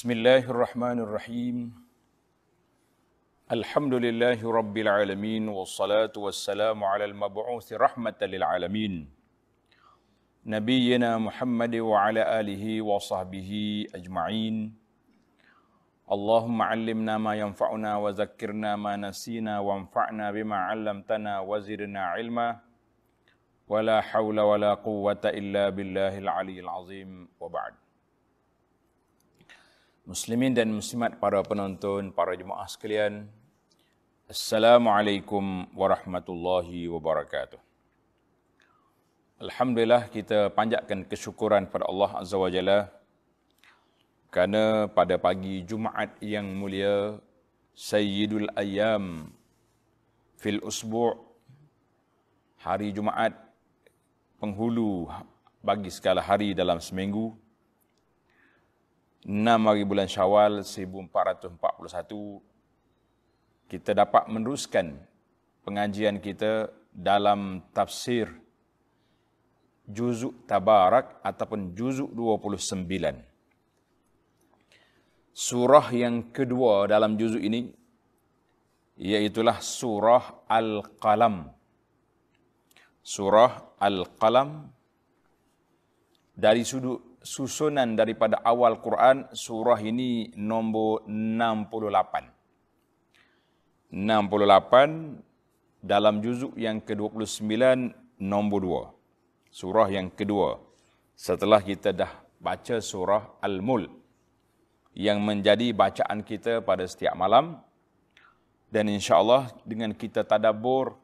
بسم الله الرحمن الرحيم الحمد لله رب العالمين والصلاة والسلام على المبعوث رحمة للعالمين نبينا محمد وعلى آله وصحبه أجمعين اللهم علمنا ما ينفعنا وذكرنا ما نسينا وانفعنا بما علمتنا وزدنا علما ولا حول ولا قوة إلا بالله العلي العظيم وبعد Muslimin dan muslimat para penonton, para jemaah sekalian. Assalamualaikum warahmatullahi wabarakatuh. Alhamdulillah kita panjatkan kesyukuran pada Allah Azza wa Jalla kerana pada pagi Jumaat yang mulia Sayyidul Ayyam fil Usbu' hari Jumaat penghulu bagi segala hari dalam seminggu 6 hari bulan Syawal 1441 kita dapat meneruskan pengajian kita dalam tafsir juzuk Tabarak ataupun juzuk 29. Surah yang kedua dalam juzuk ini iaitulah surah Al-Qalam. Surah Al-Qalam dari sudut susunan daripada awal Quran surah ini nombor 68. 68 dalam juzuk yang ke-29 nombor 2. Surah yang kedua. Setelah kita dah baca surah Al-Mul yang menjadi bacaan kita pada setiap malam dan insya-Allah dengan kita tadabbur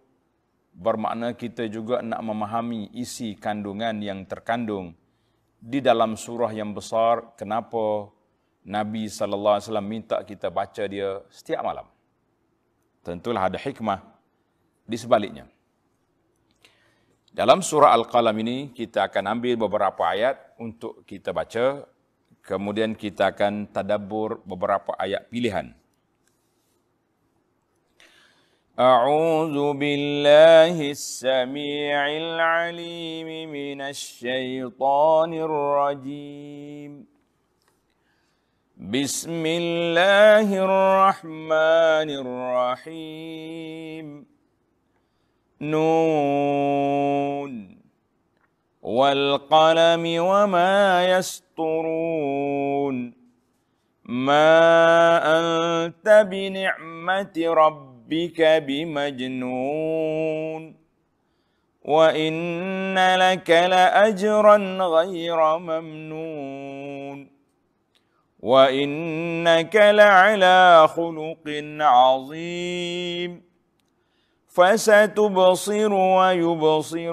bermakna kita juga nak memahami isi kandungan yang terkandung di dalam surah yang besar kenapa Nabi sallallahu alaihi wasallam minta kita baca dia setiap malam. Tentulah ada hikmah di sebaliknya. Dalam surah Al-Qalam ini kita akan ambil beberapa ayat untuk kita baca kemudian kita akan tadabbur beberapa ayat pilihan. أعوذ بالله السميع العليم من الشيطان الرجيم. بسم الله الرحمن الرحيم. نون. والقلم وما يسطرون ما أنت بنعمة ربك ربك بمجنون. وإن لك لأجرا غير ممنون. وإنك لعلى خلق عظيم. فستبصر ويبصرون.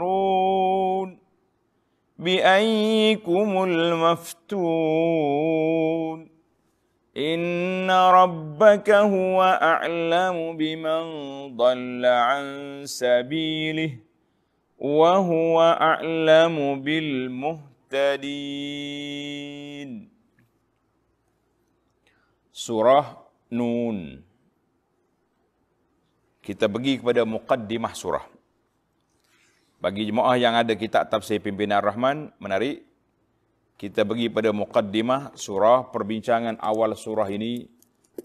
بأيكم المفتون. إن ربك هو أعلم بمن ضل عن سبيله وهو أعلم بالمهتدين Surah Nun Kita pergi kepada muqaddimah surah Bagi jemaah yang ada kitab tafsir pimpinan Rahman Menarik kita pergi pada muqaddimah surah perbincangan awal surah ini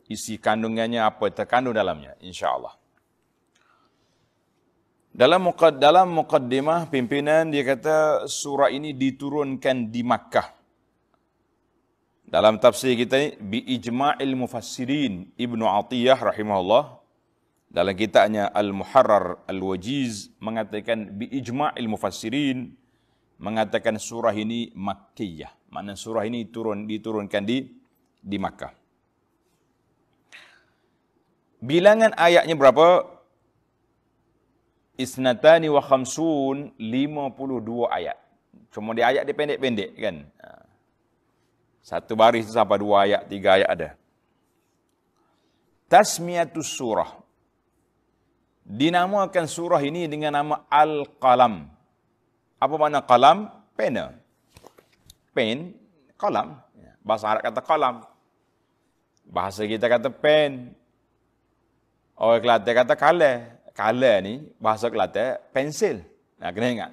isi kandungannya apa terkandung dalamnya insyaallah. Dalam muqad dalam muqaddimah pimpinan dia kata surah ini diturunkan di Makkah. Dalam tafsir kita ni bi ijma'il mufassirin Ibnu Atiyah rahimahullah dalam kitabnya Al-Muharrar Al-Wajiz mengatakan bi ijma'il mufassirin mengatakan surah ini Makkiyah. Makna surah ini turun diturunkan di di Makkah. Bilangan ayatnya berapa? Isnatani wa khamsun, 52 ayat. Cuma di ayat dia pendek-pendek kan. Ha. Satu baris sampai dua ayat, tiga ayat ada. Tasmiyatus surah. Dinamakan surah ini dengan nama Al-Qalam. Apa makna kalam? Pena. Pen, kalam. Bahasa Arab kata kalam. Bahasa kita kata pen. Orang Kelantan kata kala. Kala ni, bahasa Kelantan, pensil. Nah, kena ingat.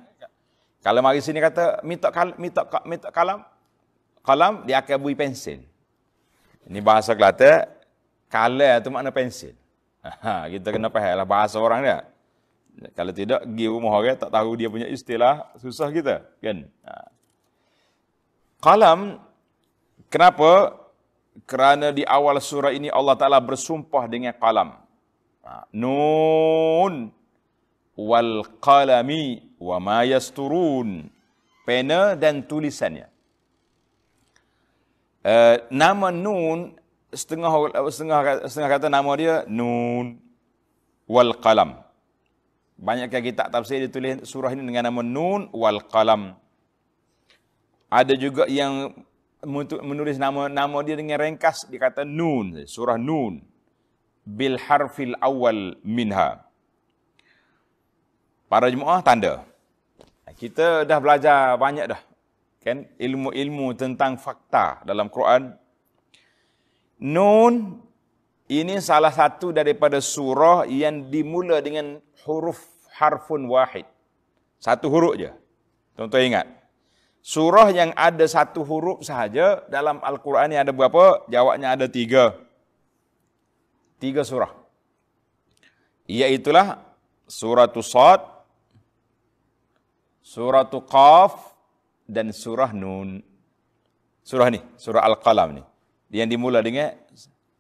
Kalau mari sini kata, minta, kal, minta, minta kalam. Kalam, dia akan beri pensil. Ini bahasa Kelantan, color tu makna pensil. Ha, kita kena faham lah bahasa orang dia. Kalau tidak, pergi rumah orang tak tahu dia punya istilah, susah kita. Kan? Ha. Kalam, kenapa? Kerana di awal surah ini Allah Ta'ala bersumpah dengan kalam. Ha. Nun wal qalami wa ma yasturun. Pena dan tulisannya. Uh, nama Nun setengah setengah setengah kata nama dia Nun wal Qalam. Banyak yang kita tafsir ditulis surah ini dengan nama Nun wal Qalam. Ada juga yang menulis nama nama dia dengan ringkas dikata Nun, surah Nun bil harfil awal minha. Para jemaah tanda. Kita dah belajar banyak dah kan ilmu-ilmu tentang fakta dalam Quran nun ini salah satu daripada surah yang dimula dengan huruf harfun wahid satu huruf je tuan-tuan ingat surah yang ada satu huruf sahaja dalam al-Quran ni ada berapa jawabnya ada tiga tiga surah iaitulah surah Sad surah Qaf dan surah Nun. Surah ni, surah Al-Qalam ni. Yang dimula dengan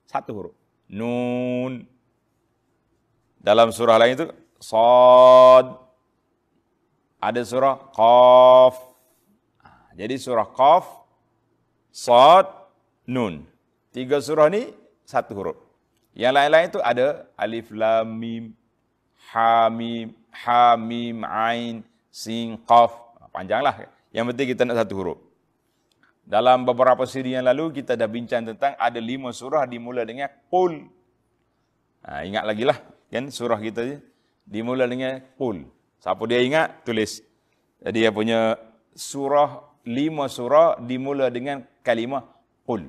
satu huruf. Nun. Dalam surah lain itu, Sad. Ada surah Qaf. Jadi surah Qaf, Sad, Nun. Tiga surah ni, satu huruf. Yang lain-lain itu ada Alif, Lam, Mim, Ha, Mim, Ha, Mim, Ain, Sin, Qaf. Panjanglah. Yang penting kita nak satu huruf. Dalam beberapa siri yang lalu, kita dah bincang tentang ada lima surah dimula dengan Qul. Ha, ingat lagi lah. Kan surah kita je. Dimula dengan Qul. Siapa dia ingat, tulis. Jadi dia punya surah, lima surah dimula dengan kalimah Qul.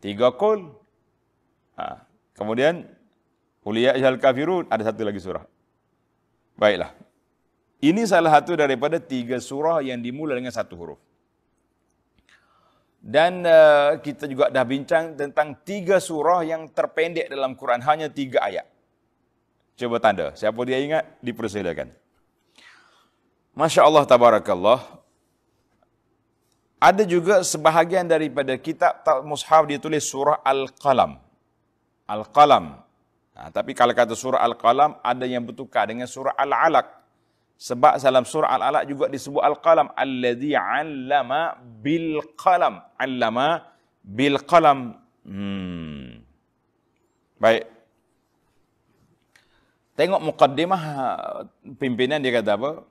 Tiga Qul. Ha. Kemudian, Quliyah Izzal Kafirun, ada satu lagi surah. Baiklah. Ini salah satu daripada tiga surah yang dimulai dengan satu huruf. Dan uh, kita juga dah bincang tentang tiga surah yang terpendek dalam Quran. Hanya tiga ayat. Cuba tanda. Siapa dia ingat, dipersilakan. Masya Allah, tabarakallah. Ada juga sebahagian daripada kitab mushaf dia tulis surah Al-Qalam. Al-Qalam. Nah, tapi kalau kata surah Al-Qalam, ada yang bertukar dengan surah Al-Alaq. Sebab dalam surah Al-Alaq juga disebut Al-Qalam. Alladhi 'allama bil qalam. 'Allama bil qalam. Hmm. Baik. Tengok mukaddimah pimpinan dia kata apa?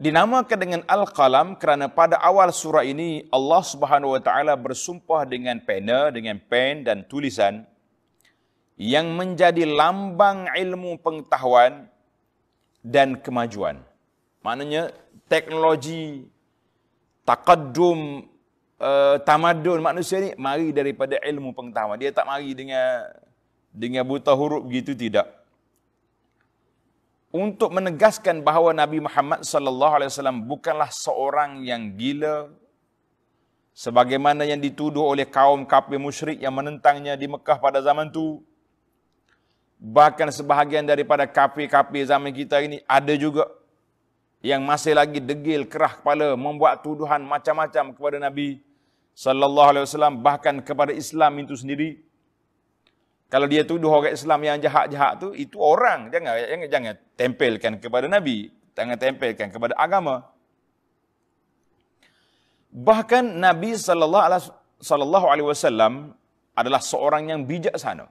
Dinamakan dengan Al-Qalam kerana pada awal surah ini Allah Subhanahu wa taala bersumpah dengan pena, dengan pen dan tulisan yang menjadi lambang ilmu pengetahuan dan kemajuan. Maknanya teknologi taqaddum uh, tamadun manusia ni mari daripada ilmu pengetahuan. Dia tak mari dengan dengan buta huruf begitu tidak. Untuk menegaskan bahawa Nabi Muhammad sallallahu alaihi wasallam bukanlah seorang yang gila sebagaimana yang dituduh oleh kaum kafir musyrik yang menentangnya di Mekah pada zaman itu Bahkan sebahagian daripada kapi-kapi zaman kita ini ada juga yang masih lagi degil kerah kepala membuat tuduhan macam-macam kepada Nabi sallallahu alaihi wasallam bahkan kepada Islam itu sendiri. Kalau dia tuduh orang Islam yang jahat-jahat tu itu orang jangan jangan jangan tempelkan kepada Nabi, jangan tempelkan kepada agama. Bahkan Nabi sallallahu alaihi wasallam adalah seorang yang bijaksana.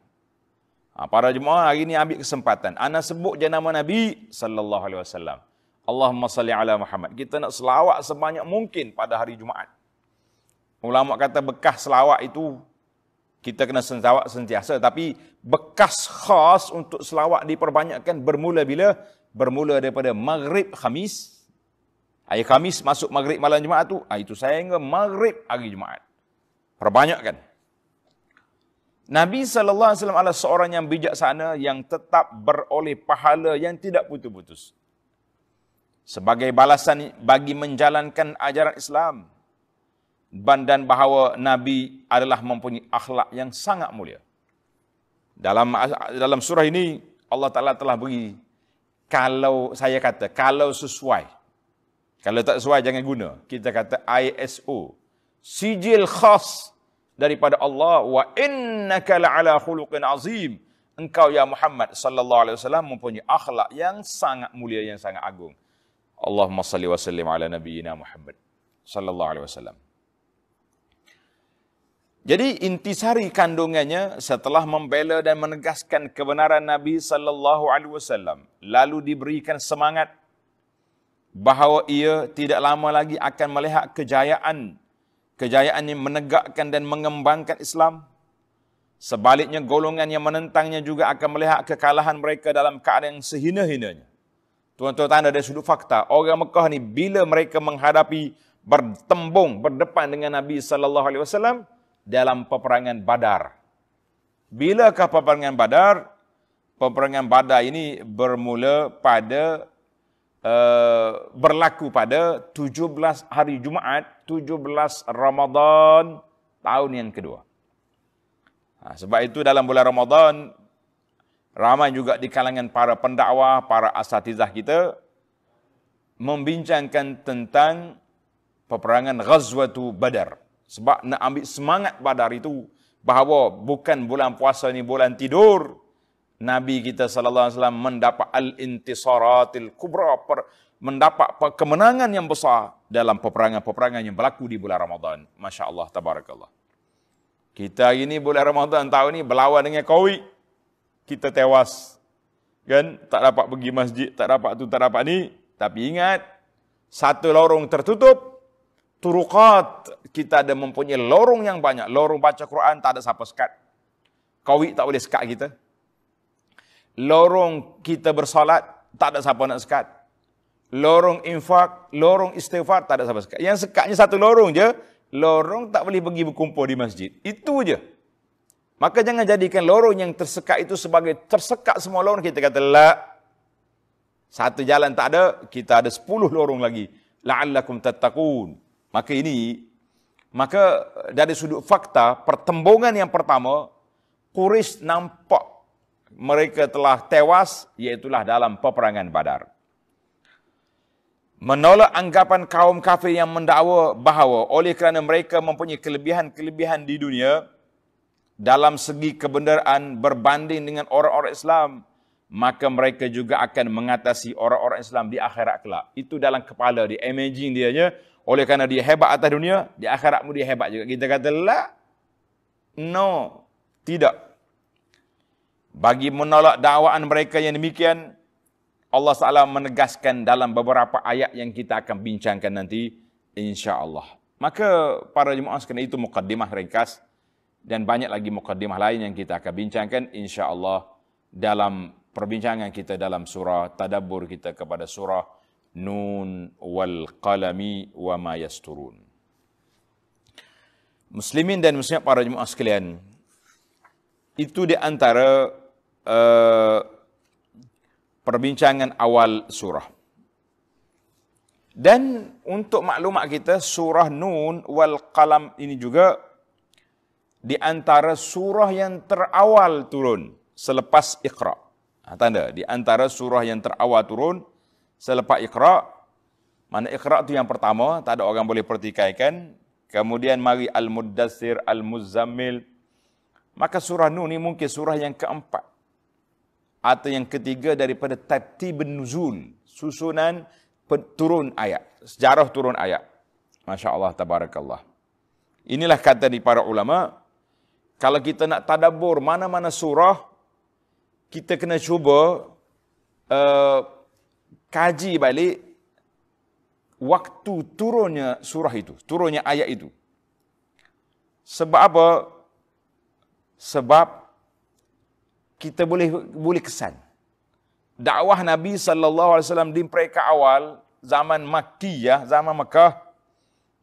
Ha, para jemaah hari ini ambil kesempatan. Ana sebut je nama Nabi sallallahu alaihi wasallam. Allahumma salli ala Muhammad. Kita nak selawat sebanyak mungkin pada hari Jumaat. Ulama kata bekas selawat itu kita kena selawat sentiasa tapi bekas khas untuk selawat diperbanyakkan bermula bila? Bermula daripada Maghrib Khamis. Hari Khamis masuk Maghrib malam Jumaat tu, ah, itu saya hingga Maghrib hari Jumaat. Perbanyakkan. Nabi sallallahu alaihi wasallam adalah seorang yang bijaksana yang tetap beroleh pahala yang tidak putus-putus. Sebagai balasan bagi menjalankan ajaran Islam dan bahawa Nabi adalah mempunyai akhlak yang sangat mulia. Dalam dalam surah ini Allah Taala telah beri kalau saya kata kalau sesuai kalau tak sesuai jangan guna. Kita kata ISO sijil khas daripada Allah wa innaka la'ala khuluqin azim. Engkau ya Muhammad sallallahu alaihi wasallam mempunyai akhlak yang sangat mulia yang sangat agung. Allahumma salli wa sallim ala nabiyyina Muhammad sallallahu alaihi wasallam. Jadi intisari kandungannya setelah membela dan menegaskan kebenaran Nabi sallallahu alaihi wasallam lalu diberikan semangat bahawa ia tidak lama lagi akan melihat kejayaan kejayaan yang menegakkan dan mengembangkan Islam. Sebaliknya golongan yang menentangnya juga akan melihat kekalahan mereka dalam keadaan yang sehina-hinanya. Tuan-tuan tanda dari sudut fakta orang Mekah ni bila mereka menghadapi bertembung berdepan dengan Nabi sallallahu alaihi wasallam dalam peperangan Badar. Bilakah peperangan Badar? Peperangan Badar ini bermula pada uh, berlaku pada 17 hari Jumaat, 17 Ramadan tahun yang kedua. Ha, sebab itu dalam bulan Ramadan ramai juga di kalangan para pendakwah, para asatizah kita membincangkan tentang peperangan Ghazwatu Badar. Sebab nak ambil semangat badar itu bahawa bukan bulan puasa ni bulan tidur. Nabi kita sallallahu alaihi wasallam mendapat al-intisaratil kubra per, mendapat kemenangan yang besar dalam peperangan-peperangan yang berlaku di bulan Ramadan. Masya-Allah tabarakallah. Kita hari ini bulan Ramadan tahun ini berlawan dengan Covid. Kita tewas. Kan? Tak dapat pergi masjid, tak dapat tu, tak dapat ni. Tapi ingat, satu lorong tertutup, turuqat. Kita ada mempunyai lorong yang banyak. Lorong baca Quran tak ada siapa sekat. Kawik tak boleh sekat kita. Lorong kita bersolat tak ada siapa nak sekat. Lorong infak lorong istighfar tak ada siapa sekat. Yang sekatnya satu lorong je lorong tak boleh pergi berkumpul di masjid. Itu je. Maka jangan jadikan lorong yang tersekat itu sebagai tersekat semua lorong. Kita kata la. Satu jalan tak ada kita ada sepuluh lorong lagi. La'allakum tattaqun Maka ini, maka dari sudut fakta, pertembungan yang pertama, Quraisy nampak mereka telah tewas, iaitulah dalam peperangan badar. Menolak anggapan kaum kafir yang mendakwa bahawa oleh kerana mereka mempunyai kelebihan-kelebihan di dunia, dalam segi kebenaran berbanding dengan orang-orang Islam, maka mereka juga akan mengatasi orang-orang Islam di akhirat kelak. Itu dalam kepala dia, imaging dia, oleh kerana dia hebat atas dunia, di akhiratmu dia hebat juga. Kita kata, la. No. Tidak. Bagi menolak dakwaan mereka yang demikian, Allah SWT menegaskan dalam beberapa ayat yang kita akan bincangkan nanti, insya Allah. Maka para jemaah sekalian itu mukaddimah ringkas dan banyak lagi mukaddimah lain yang kita akan bincangkan insya Allah dalam perbincangan kita dalam surah tadabbur kita kepada surah nun wal qalami wa ma yasturun. Muslimin dan muslimat para jemaah sekalian, itu di antara uh, perbincangan awal surah. Dan untuk maklumat kita, surah Nun wal Qalam ini juga di antara surah yang terawal turun selepas Iqra. Ha, tanda, di antara surah yang terawal turun selepas Iqra. Mana Iqra tu yang pertama, tak ada orang boleh pertikaikan. Kemudian mari Al-Muddassir, Al-Muzammil. Maka surah Nun ni mungkin surah yang keempat. Atau yang ketiga daripada Tartib Nuzul. Susunan turun ayat. Sejarah turun ayat. Masya Allah, tabarakallah. Inilah kata di para ulama. Kalau kita nak tadabur mana-mana surah, kita kena cuba uh, kaji balik waktu turunnya surah itu, turunnya ayat itu. Sebab apa? Sebab kita boleh boleh kesan. Dakwah Nabi sallallahu alaihi wasallam di mereka awal zaman Makkiyah, zaman Mekah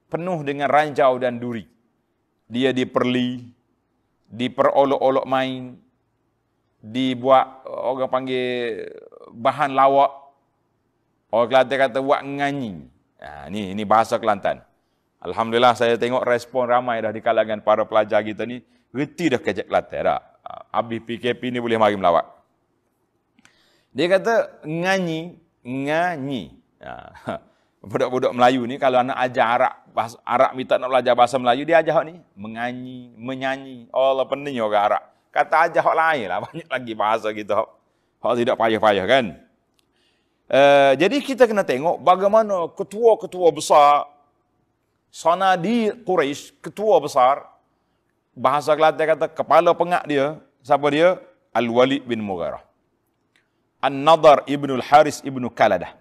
penuh dengan ranjau dan duri. Dia diperli, diperolok-olok main, dibuat orang panggil bahan lawak Orang Kelantan kata buat nganyi. Ha, ni, ini bahasa Kelantan. Alhamdulillah saya tengok respon ramai dah di kalangan para pelajar kita ni. Reti dah kejap Kelantan dah. Habis PKP ni boleh mari melawat. Dia kata, nganyi, nganyi. Ha. Budak-budak Melayu ni kalau anak ajar Arab, bahasa, Arab minta nak belajar bahasa Melayu, dia ajar ni. Menganyi, menyanyi. Allah pening orang Arab. Kata ajar hak lain lah. Banyak lagi bahasa kita. Hak tidak payah-payah kan. Uh, jadi kita kena tengok bagaimana ketua-ketua besar Sanadi Quraisy, ketua besar, bahasa Kelantan kata kepala pengak dia, siapa dia? Al-Walid bin Mughirah. An-Nadar ibn al-Haris ibn Kaladah.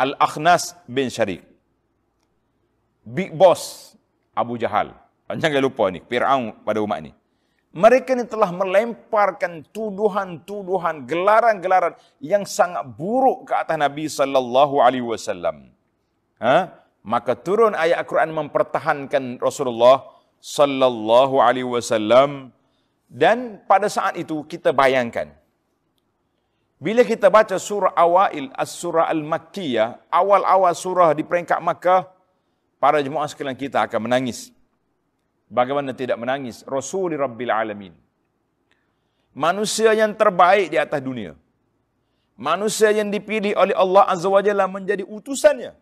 Al-Akhnas bin Syarik. Big Boss Abu Jahal. Jangan lupa ni, Fir'aun pada umat ni. Mereka ni telah melemparkan tuduhan-tuduhan, gelaran-gelaran yang sangat buruk ke atas Nabi sallallahu alaihi wasallam. Ha? maka turun ayat Al-Quran mempertahankan Rasulullah sallallahu alaihi wasallam dan pada saat itu kita bayangkan bila kita baca surah awail as-surah al-makkiyah awal-awal surah di peringkat Makkah para jemaah sekalian kita akan menangis bagaimana tidak menangis? Rasul Rabbil Alamin. Manusia yang terbaik di atas dunia. Manusia yang dipilih oleh Allah Azza wa Jalla menjadi utusannya.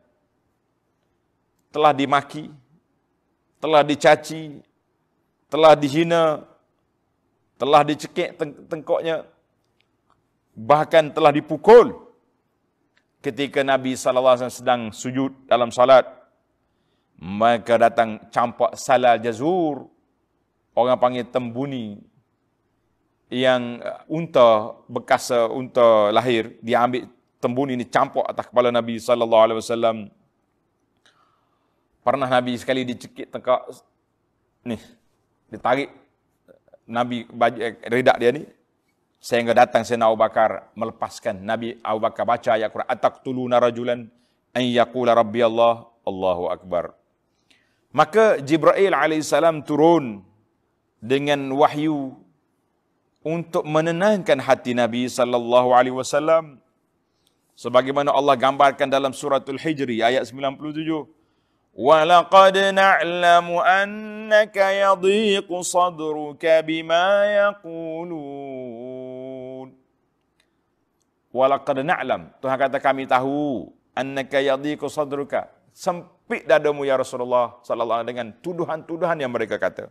Telah dimaki, telah dicaci, telah dihina, telah dicekik tengkoknya, bahkan telah dipukul. Ketika Nabi SAW sedang sujud dalam salat, maka datang campak salal jazur, orang panggil tembuni, yang uh, unta bekas uh, unta lahir dia ambil tembuni ini campak atas kepala Nabi sallallahu alaihi wasallam. Pernah Nabi sekali dicekik tengkak ni, ditarik Nabi baju eh, redak dia ni sehingga datang Sayyidina Abu Bakar melepaskan Nabi Abu Bakar baca ayat Quran. Ataqtuluna rajulan an yaqula rabbi Allah Allahu akbar. Maka Jibril alaihissalam turun dengan wahyu untuk menenangkan hati Nabi sallallahu alaihi wasallam sebagaimana Allah gambarkan dalam suratul Hijri ayat 97 ولقد نعلم أنك يضيق صدرك بما يقولون ولقد نعلم Tuhan kata kami tahu annaka yadhiqu sadruka sempit dadamu ya Rasulullah sallallahu alaihi dengan tuduhan-tuduhan yang mereka kata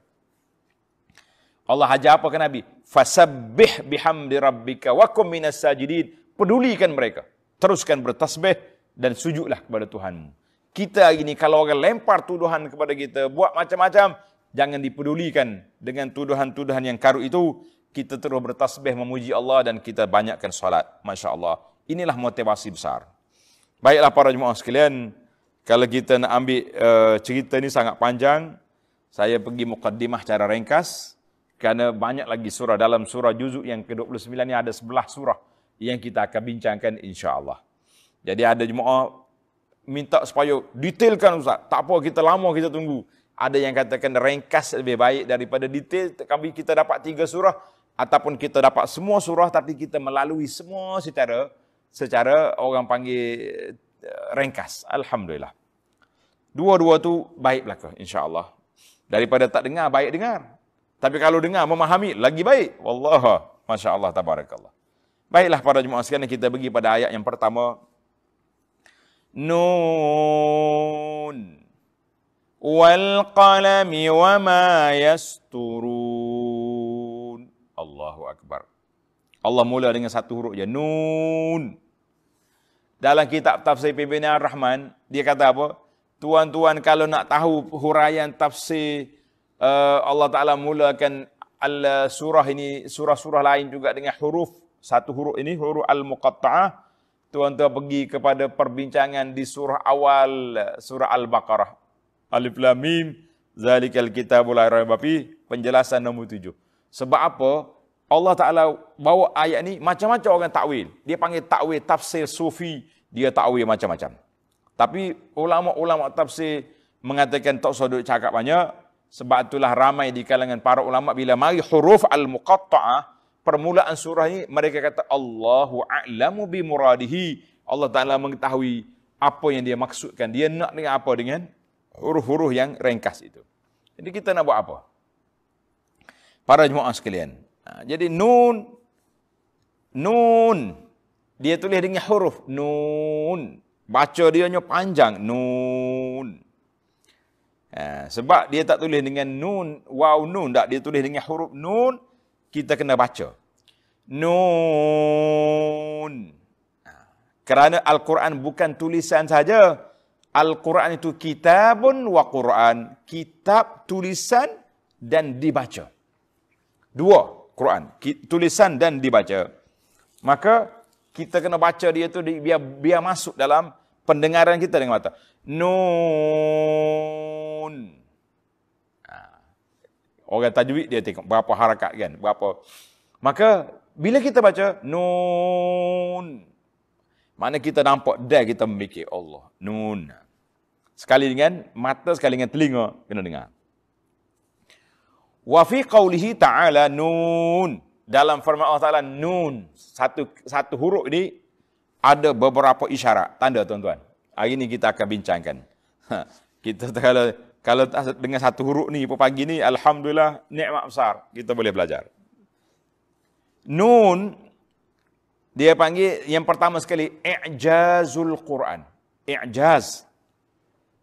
Allah ajar apa ke Nabi fasabbih bihamdi rabbika wa kum minas sajidin pedulikan mereka teruskan bertasbih dan sujudlah kepada Tuhanmu kita hari ini kalau orang lempar tuduhan kepada kita, buat macam-macam, jangan dipedulikan dengan tuduhan-tuduhan yang karut itu. Kita terus bertasbih memuji Allah dan kita banyakkan solat. Masya Allah. Inilah motivasi besar. Baiklah para jemaah sekalian, kalau kita nak ambil uh, cerita ini sangat panjang, saya pergi mukaddimah cara ringkas, kerana banyak lagi surah dalam surah juzuk yang ke-29 ini ada sebelah surah yang kita akan bincangkan insya Allah. Jadi ada jemaah minta supaya detailkan Ustaz. Tak apa, kita lama kita tunggu. Ada yang katakan ringkas lebih baik daripada detail. Kami kita dapat tiga surah. Ataupun kita dapat semua surah tapi kita melalui semua secara secara orang panggil ringkas. Alhamdulillah. Dua-dua tu baik belaka insya-Allah. Daripada tak dengar baik dengar. Tapi kalau dengar memahami lagi baik. Wallah, masya-Allah tabarakallah. Baiklah para jemaah sekalian kita pergi pada ayat yang pertama Nun wal qalami wa ma yasturun. Allahu akbar. Allah mula dengan satu huruf je. Nun. Dalam kitab tafsir PBN Ar-Rahman, dia kata apa? Tuan-tuan kalau nak tahu huraian tafsir uh, Allah Taala mulakan al surah ini surah-surah lain juga dengan huruf satu huruf ini huruf al-muqatta'ah tuan-tuan pergi kepada perbincangan di surah awal surah Al-Baqarah. Alif Lam Mim zalikal kitabul la penjelasan nombor tujuh. Sebab apa? Allah Taala bawa ayat ni macam-macam orang takwil. Dia panggil takwil tafsir sufi, dia takwil macam-macam. Tapi ulama-ulama tafsir mengatakan tak usah cakap banyak sebab itulah ramai di kalangan para ulama bila mari huruf al-muqatta'ah permulaan surah ini mereka kata Allahu a'lamu bi muradihi. Allah Taala mengetahui apa yang dia maksudkan. Dia nak dengan apa dengan huruf-huruf yang ringkas itu. Jadi kita nak buat apa? Para jemaah sekalian. Ha, jadi nun, nun, dia tulis dengan huruf nun. Baca dia panjang, nun. Ha, sebab dia tak tulis dengan nun, wow nun, tak dia tulis dengan huruf nun, kita kena baca. Nun. Ha, kerana Al-Quran bukan tulisan saja. Al-Quran itu kitabun wa Quran. Kitab, tulisan dan dibaca. Dua Quran. Tulisan dan dibaca. Maka kita kena baca dia tu biar biar masuk dalam pendengaran kita dengan mata. Nun. Ha. Orang tajwid dia tengok berapa harakat kan, berapa. Maka bila kita baca nun, mana kita nampak dah kita memikir Allah. Nun. Sekali dengan mata, sekali dengan telinga kena dengar. Wa fi qawlihi ta'ala nun. Dalam firman Allah Ta'ala nun. Satu satu huruf ini ada beberapa isyarat, tanda tuan-tuan. Hari ini kita akan bincangkan. Ha, kita kalau kalau dengan satu huruf ni pagi ni alhamdulillah nikmat besar kita boleh belajar. Nun dia panggil yang pertama sekali i'jazul Quran. I'jaz.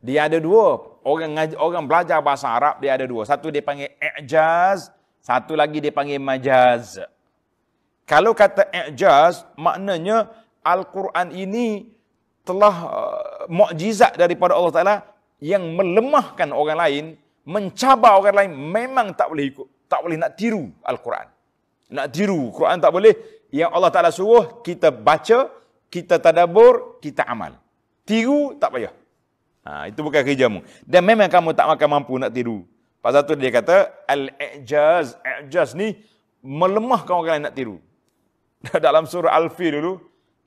Dia ada dua. Orang orang belajar bahasa Arab dia ada dua. Satu dia panggil i'jaz, satu lagi dia panggil majaz. Kalau kata i'jaz maknanya Al-Quran ini telah uh, mukjizat daripada Allah Taala yang melemahkan orang lain, mencabar orang lain memang tak boleh ikut, tak boleh nak tiru Al-Quran. Nak tiru Quran tak boleh. Yang Allah Taala suruh kita baca, kita tadabbur, kita amal. Tiru tak payah. Ha, itu bukan kerjamu. Dan memang kamu tak makan mampu nak tiru. Pasal tu dia kata al-i'jaz, i'jaz ni melemahkan orang lain nak tiru. Dalam surah Al-Fil dulu,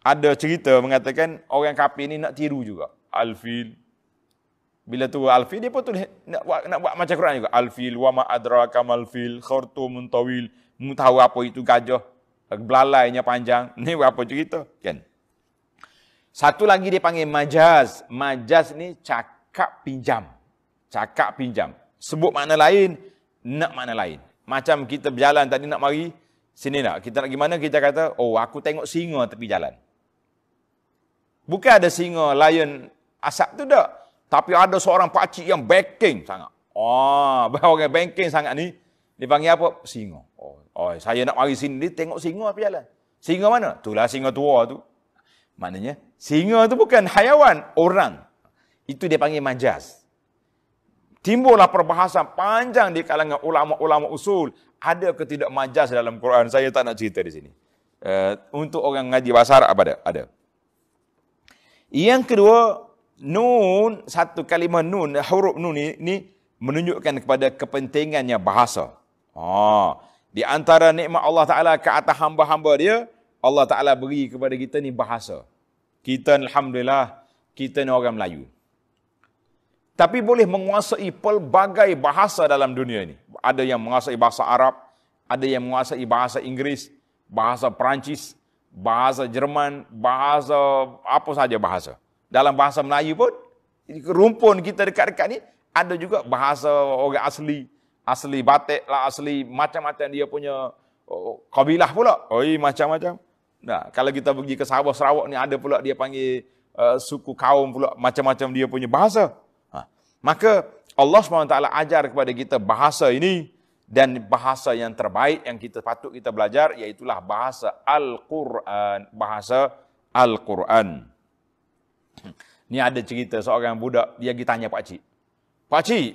ada cerita mengatakan orang kafir ni nak tiru juga. Al-fil. Bila tu al-fil dia pun tulis nak buat nak buat macam Quran juga. Al-fil wa ma adraka mal fil khurtumun tawil. Mu tahu apa itu gajah. Belalainya panjang. Ni apa cerita? Kan? Satu lagi dia panggil majaz. Majaz ni cakap pinjam. Cakap pinjam. Sebut makna lain, nak makna lain. Macam kita berjalan tadi nak mari, sini nak. Kita nak gimana? Kita kata, oh aku tengok singa tepi jalan. Bukan ada singa, lion, asap tu tak. Tapi ada seorang pakcik yang backing sangat. Oh, orang backing sangat ni, dia panggil apa? Singa. Oh, oh saya nak mari sini, dia tengok singa apa jalan. Singa mana? Itulah singa tua tu. Maknanya, singa tu bukan hayawan, orang. Itu dia panggil majaz. Timbullah perbahasan panjang di kalangan ulama-ulama usul. Ada ke tidak majaz dalam Quran? Saya tak nak cerita di sini. Uh, untuk orang ngaji bahasa Arab ada. Ada. Yang kedua, nun, satu kalimah nun, huruf nun ini menunjukkan kepada kepentingannya bahasa. Oh, di antara nikmat Allah Ta'ala ke atas hamba-hamba dia, Allah Ta'ala beri kepada kita ni bahasa. Kita Alhamdulillah, kita ni orang Melayu. Tapi boleh menguasai pelbagai bahasa dalam dunia ini. Ada yang menguasai bahasa Arab, ada yang menguasai bahasa Inggeris, bahasa Perancis, bahasa Jerman, bahasa apa saja bahasa. Dalam bahasa Melayu pun, rumpun kita dekat-dekat ni, ada juga bahasa orang asli. Asli batik lah, asli macam-macam dia punya oh, kabilah pula. Oi, macam-macam. Nah, kalau kita pergi ke Sabah, Sarawak ni ada pula dia panggil uh, suku kaum pula, macam-macam dia punya bahasa. Ha. Maka Allah SWT ajar kepada kita bahasa ini, dan bahasa yang terbaik yang kita patut kita belajar iaitulah bahasa Al-Quran, bahasa Al-Quran. Ni ada cerita seorang budak dia pergi tanya pak cik. Pak cik,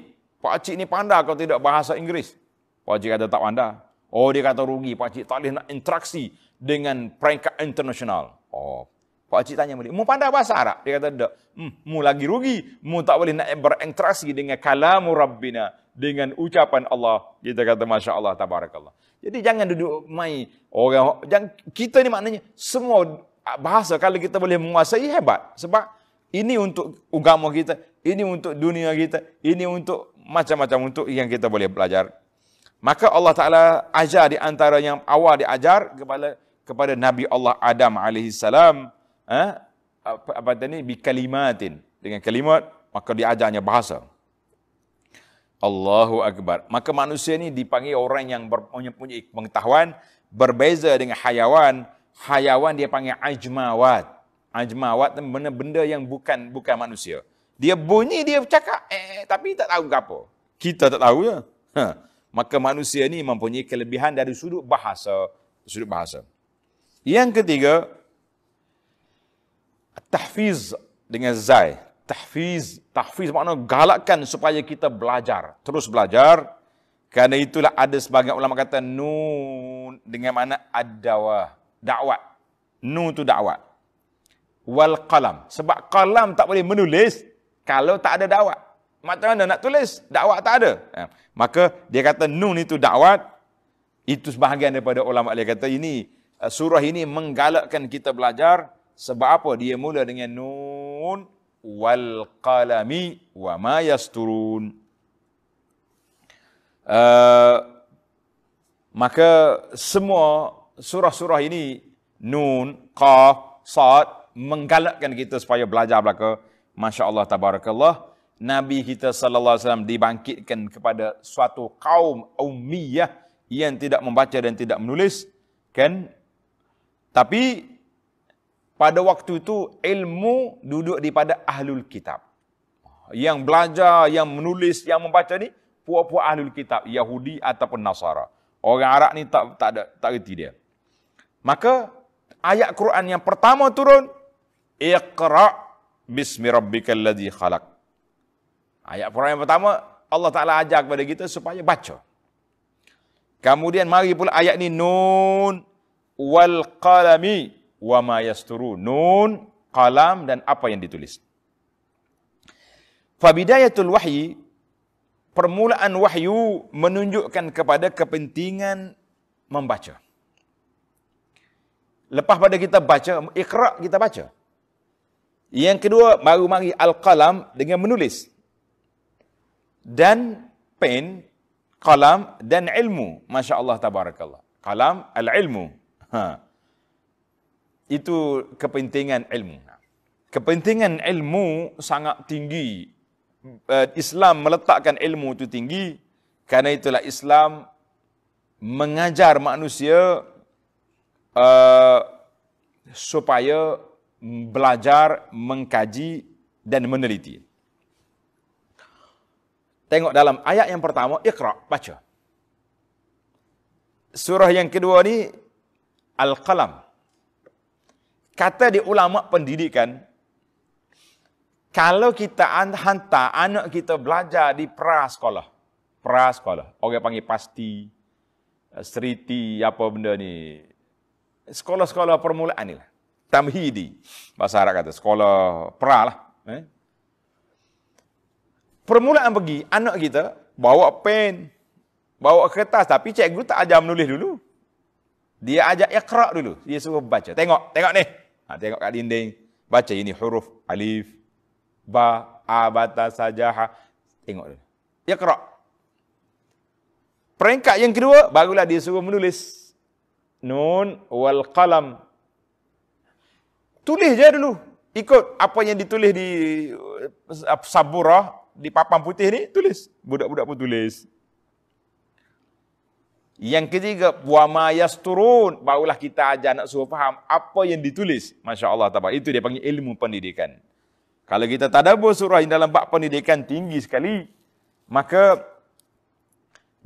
pak cik ni pandai kalau tidak bahasa Inggeris? Pak cik kata tak pandai. Oh dia kata rugi pak cik tak boleh nak interaksi dengan peringkat internasional. Oh, Pak cik tanya balik, mu pandai bahasa Arab? Dia kata tak. Hmm, mu lagi rugi. Mu tak boleh nak berinteraksi dengan kalamu Rabbina dengan ucapan Allah. Kita kata Masya Allah, Tabarakallah. Jadi jangan duduk mai orang. Jangan, kita ni maknanya semua bahasa kalau kita boleh menguasai hebat. Sebab ini untuk agama kita, ini untuk dunia kita, ini untuk macam-macam untuk yang kita boleh belajar. Maka Allah Ta'ala ajar di antara yang awal diajar kepada kepada Nabi Allah Adam AS. Eh, apa, apa tadi? Bi kalimatin. Dengan kalimat, maka diajarnya bahasa. Allahu Akbar. Maka manusia ni dipanggil orang yang mempunyai pengetahuan berbeza dengan hayawan. Hayawan dia panggil ajmawat. Ajmawat benda-benda yang bukan bukan manusia. Dia bunyi, dia cakap, eh, tapi tak tahu apa. Kita tak tahu ya. Ha. Maka manusia ni mempunyai kelebihan dari sudut bahasa. Sudut bahasa. Yang ketiga, tahfiz dengan zai tahfiz. Tahfiz makna galakkan supaya kita belajar. Terus belajar. Kerana itulah ada sebagian ulama kata nun dengan mana ad-dawah. Dakwat. Nun tu dakwat. Wal qalam. Sebab qalam tak boleh menulis kalau tak ada dakwat. Macam mana nak tulis? Dakwat tak ada. Ha. Maka dia kata nun itu dakwat. Itu sebahagian daripada ulama dia kata ini surah ini menggalakkan kita belajar sebab apa dia mula dengan nun wal qalami wa ma yasturun. Uh, maka semua surah-surah ini nun, qaf, sad menggalakkan kita supaya belajar belaka. Masya-Allah tabarakallah. Nabi kita sallallahu alaihi wasallam dibangkitkan kepada suatu kaum ummiyah yang tidak membaca dan tidak menulis kan tapi pada waktu itu ilmu duduk di pada ahlul kitab. Yang belajar, yang menulis, yang membaca ni puak-puak ahlul kitab, Yahudi ataupun Nasara. Orang Arab ni tak tak ada tak reti dia. Maka ayat Quran yang pertama turun Iqra bismi rabbikal ladzi khalaq. Ayat Quran yang pertama Allah Taala ajar kepada kita supaya baca. Kemudian mari pula ayat ni nun wal qalami wa ma yasturu. Nun qalam dan apa yang ditulis. Fa bidayatul wahyi permulaan wahyu menunjukkan kepada kepentingan membaca. Lepas pada kita baca iqra kita baca. Yang kedua baru mari al-qalam dengan menulis. Dan pen qalam dan ilmu. masya-Allah tabarakallah. Qalam al-ilmu ha itu kepentingan ilmu. Kepentingan ilmu sangat tinggi. Eh, Islam meletakkan ilmu itu tinggi karena itulah Islam mengajar manusia uh, supaya belajar, mengkaji dan meneliti. Tengok dalam ayat yang pertama, Iqra, baca. Surah yang kedua ni, Al-Qalam. Kata di ulama pendidikan kalau kita hantar anak kita belajar di pra sekolah pra sekolah orang panggil pasti eh, seriti apa benda ni sekolah-sekolah permulaan ni lah. Tamhidi bahasa Arab kata sekolah pra lah eh? permulaan pergi anak kita bawa pen bawa kertas tapi cikgu tak ajar menulis dulu dia ajar ikhra dulu dia suruh baca tengok tengok ni Ha, tengok kat dinding. Baca ini huruf alif, ba, a, bata, sajaha. Tengok. Ya kerak. Peringkat yang kedua, barulah dia suruh menulis. Nun wal qalam. Tulis je dulu. Ikut apa yang ditulis di uh, saburah, di papan putih ni, tulis. Budak-budak pun tulis. Yang ketiga, wa ma yasturun, barulah kita ajar nak suruh faham apa yang ditulis. Masya-Allah tabar. Itu dia panggil ilmu pendidikan. Kalau kita tadabbur surah yang dalam bab pendidikan tinggi sekali, maka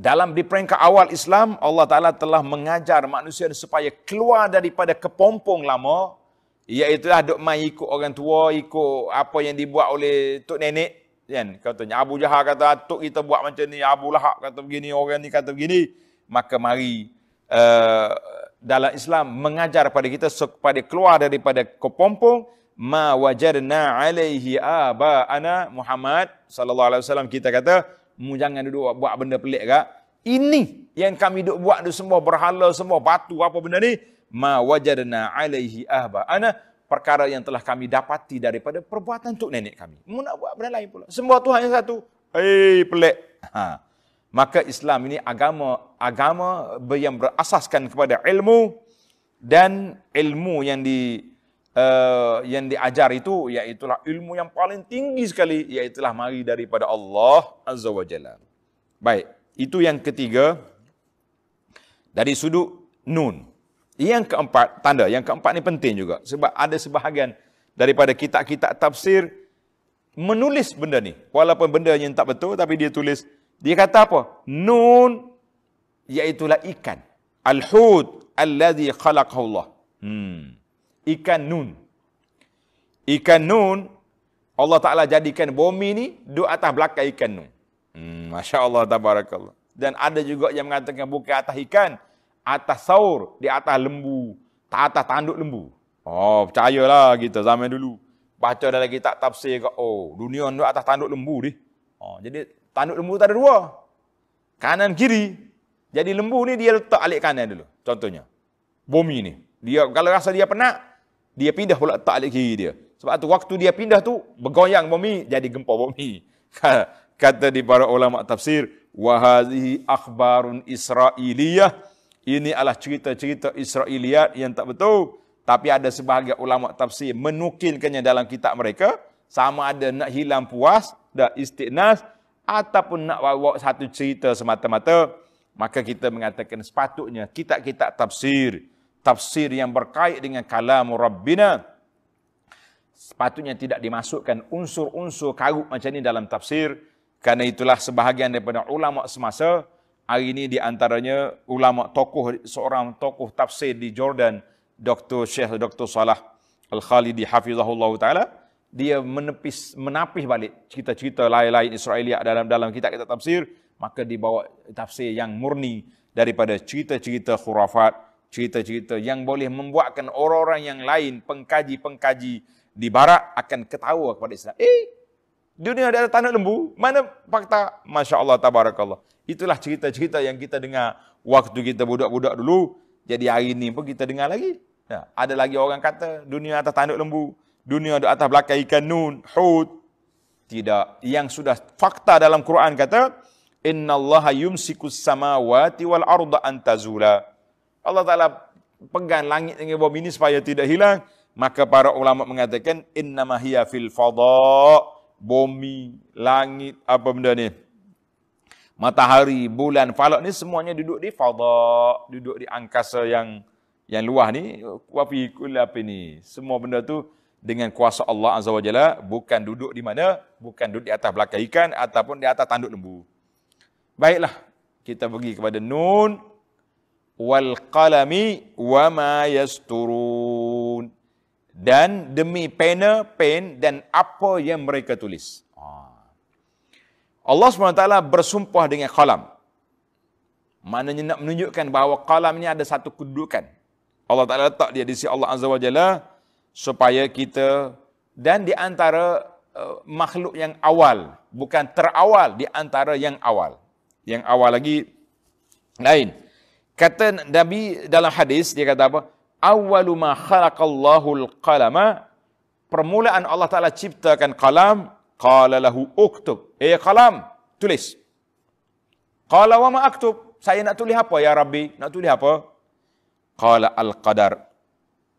dalam di peringkat awal Islam, Allah Taala telah mengajar manusia supaya keluar daripada kepompong lama, iaitu duk mai ikut orang tua, ikut apa yang dibuat oleh tok nenek, kan? Katanya Abu Jahal kata, "Tok kita buat macam ni, Abu Lahab kata begini, orang ni kata begini." Maka mari uh, dalam Islam mengajar pada kita supaya keluar daripada kepompong ma wajadna alaihi aba ana Muhammad sallallahu alaihi wasallam. Kita kata mu jangan duduk buat benda pelik gak ini yang kami duduk buat tu semua berhala semua batu apa benda ni. Ma wajadna alaihi aba ana perkara yang telah kami dapati daripada perbuatan tok nenek kami. Mu nak buat benda lain pula. Semua Tuhan yang satu. Eh pelik. Ha. Maka Islam ini agama agama yang berasaskan kepada ilmu dan ilmu yang di uh, yang diajar itu iaitu ilmu yang paling tinggi sekali iaitu mari daripada Allah azza wajalla Baik, itu yang ketiga dari sudut nun. Yang keempat, tanda yang keempat ni penting juga sebab ada sebahagian daripada kitab-kitab tafsir menulis benda ni. Walaupun benda yang tak betul tapi dia tulis. Dia kata apa? Nun iaitulah ikan. Al-hud alladhi khalaqahu Allah. Hmm. Ikan nun. Ikan nun Allah Taala jadikan bumi ni duduk atas belakang ikan nun. Hmm, Masya Allah, tabarakallah. Dan ada juga yang mengatakan bukan atas ikan, atas saur, di atas lembu, tak atas tanduk lembu. Oh, percayalah kita zaman dulu. Baca dalam kitab tafsir ke, oh, dunia ni atas tanduk lembu ni. Oh, jadi tanduk lembu tak ada dua. Kanan kiri. Jadi lembu ni dia letak alik kanan dulu. Contohnya. Bumi ni. Dia kalau rasa dia penat, dia pindah pula letak alik kiri dia. Sebab tu waktu dia pindah tu bergoyang bumi jadi gempa bumi. kata di para ulama tafsir wa hadhihi akhbarun israiliyah ini adalah cerita-cerita israiliyat yang tak betul tapi ada sebahagian ulama tafsir menukilkannya dalam kitab mereka sama ada nak hilang puas dan istiqnas ataupun nak bawa satu cerita semata-mata maka kita mengatakan sepatutnya kitab-kitab tafsir tafsir yang berkait dengan kalam rabbina sepatutnya tidak dimasukkan unsur-unsur karut macam ni dalam tafsir Karena itulah sebahagian daripada ulama semasa hari ini di antaranya ulama tokoh seorang tokoh tafsir di Jordan Dr. Syekh Dr. Salah Al-Khalidi hafizahullah taala dia menepis menapis balik cerita-cerita lain-lain Israeliat dalam dalam kitab-kitab tafsir maka dibawa tafsir yang murni daripada cerita-cerita khurafat cerita-cerita yang boleh membuatkan orang-orang yang lain pengkaji-pengkaji di barat akan ketawa kepada Islam eh Dunia ada tanah lembu. Mana fakta? Masya Allah, tabarakallah. Itulah cerita-cerita yang kita dengar waktu kita budak-budak dulu. Jadi hari ini pun kita dengar lagi. Ya, ada lagi orang kata dunia atas tanduk lembu. Dunia ada atas belakang ikan nun, hud. Tidak. Yang sudah fakta dalam Quran kata, Inna Allah yumsikus samawati wal arda antazula. Allah Ta'ala pegang langit dengan bumi ini supaya tidak hilang. Maka para ulama mengatakan, Inna mahiyya fil fadha' bumi, langit, apa benda ni? Matahari, bulan, falak ni semuanya duduk di fadha, duduk di angkasa yang yang luar ni. Wafi apa ni? Semua benda tu dengan kuasa Allah Azza wa Jalla bukan duduk di mana? Bukan duduk di atas belakang ikan ataupun di atas tanduk lembu. Baiklah, kita pergi kepada nun wal qalami wa ma yasturun dan demi pena, pen dan apa yang mereka tulis. Ah. Allah SWT bersumpah dengan kalam. Maknanya nak menunjukkan bahawa kalam ini ada satu kedudukan. Allah Ta'ala letak dia di sisi Allah Azza wa Jalla supaya kita dan di antara uh, makhluk yang awal, bukan terawal di antara yang awal. Yang awal lagi lain. Kata Nabi dalam hadis dia kata apa? awwalu ma khalaqallahu al-qalama permulaan Allah Taala ciptakan qalam qala lahu uktub. Eh qalam tulis. Qala wa ma aktub? Saya nak tulis apa ya rabbi? Nak tulis apa? Qala al-qadar.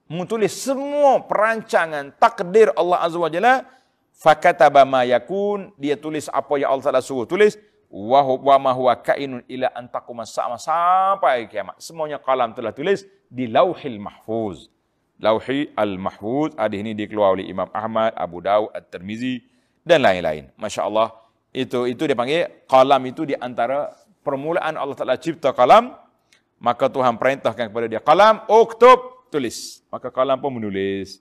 Menulis semua perancangan takdir Allah Azza wa Jalla. Fakataba ma yakun. Dia tulis apa yang Allah Taala suruh tulis wa huwa ma huwa kainun ila an taquma sampai kiamat semuanya kalam telah tulis di Lauhil Mahfuz. Lauhi Al-Mahfuz hadis ini dikeluar oleh Imam Ahmad, Abu Dawud, At-Tirmizi dan lain-lain. Masya-Allah. Itu itu dia panggil kalam itu di antara permulaan Allah Taala cipta kalam, maka Tuhan perintahkan kepada dia kalam, uktub, tulis. Maka kalam pun menulis.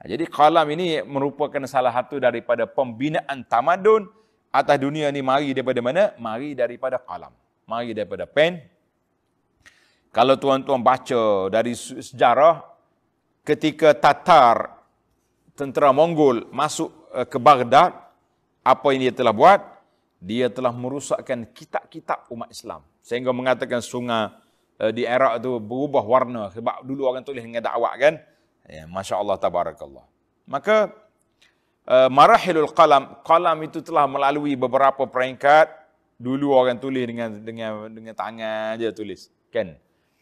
Jadi kalam ini merupakan salah satu daripada pembinaan tamadun atas dunia ini mari daripada mana? Mari daripada kalam. Mari daripada pen, kalau tuan-tuan baca dari sejarah, ketika Tatar, tentera Mongol masuk eh, ke Baghdad, apa yang dia telah buat? Dia telah merusakkan kitab-kitab umat Islam. Sehingga mengatakan sungai eh, di Iraq itu berubah warna. Sebab dulu orang tulis dengan dakwah kan. Ya, Masya Allah, tabarakallah. Maka, uh, marahilul qalam, qalam itu telah melalui beberapa peringkat. Dulu orang tulis dengan dengan dengan tangan aja tulis. Kan?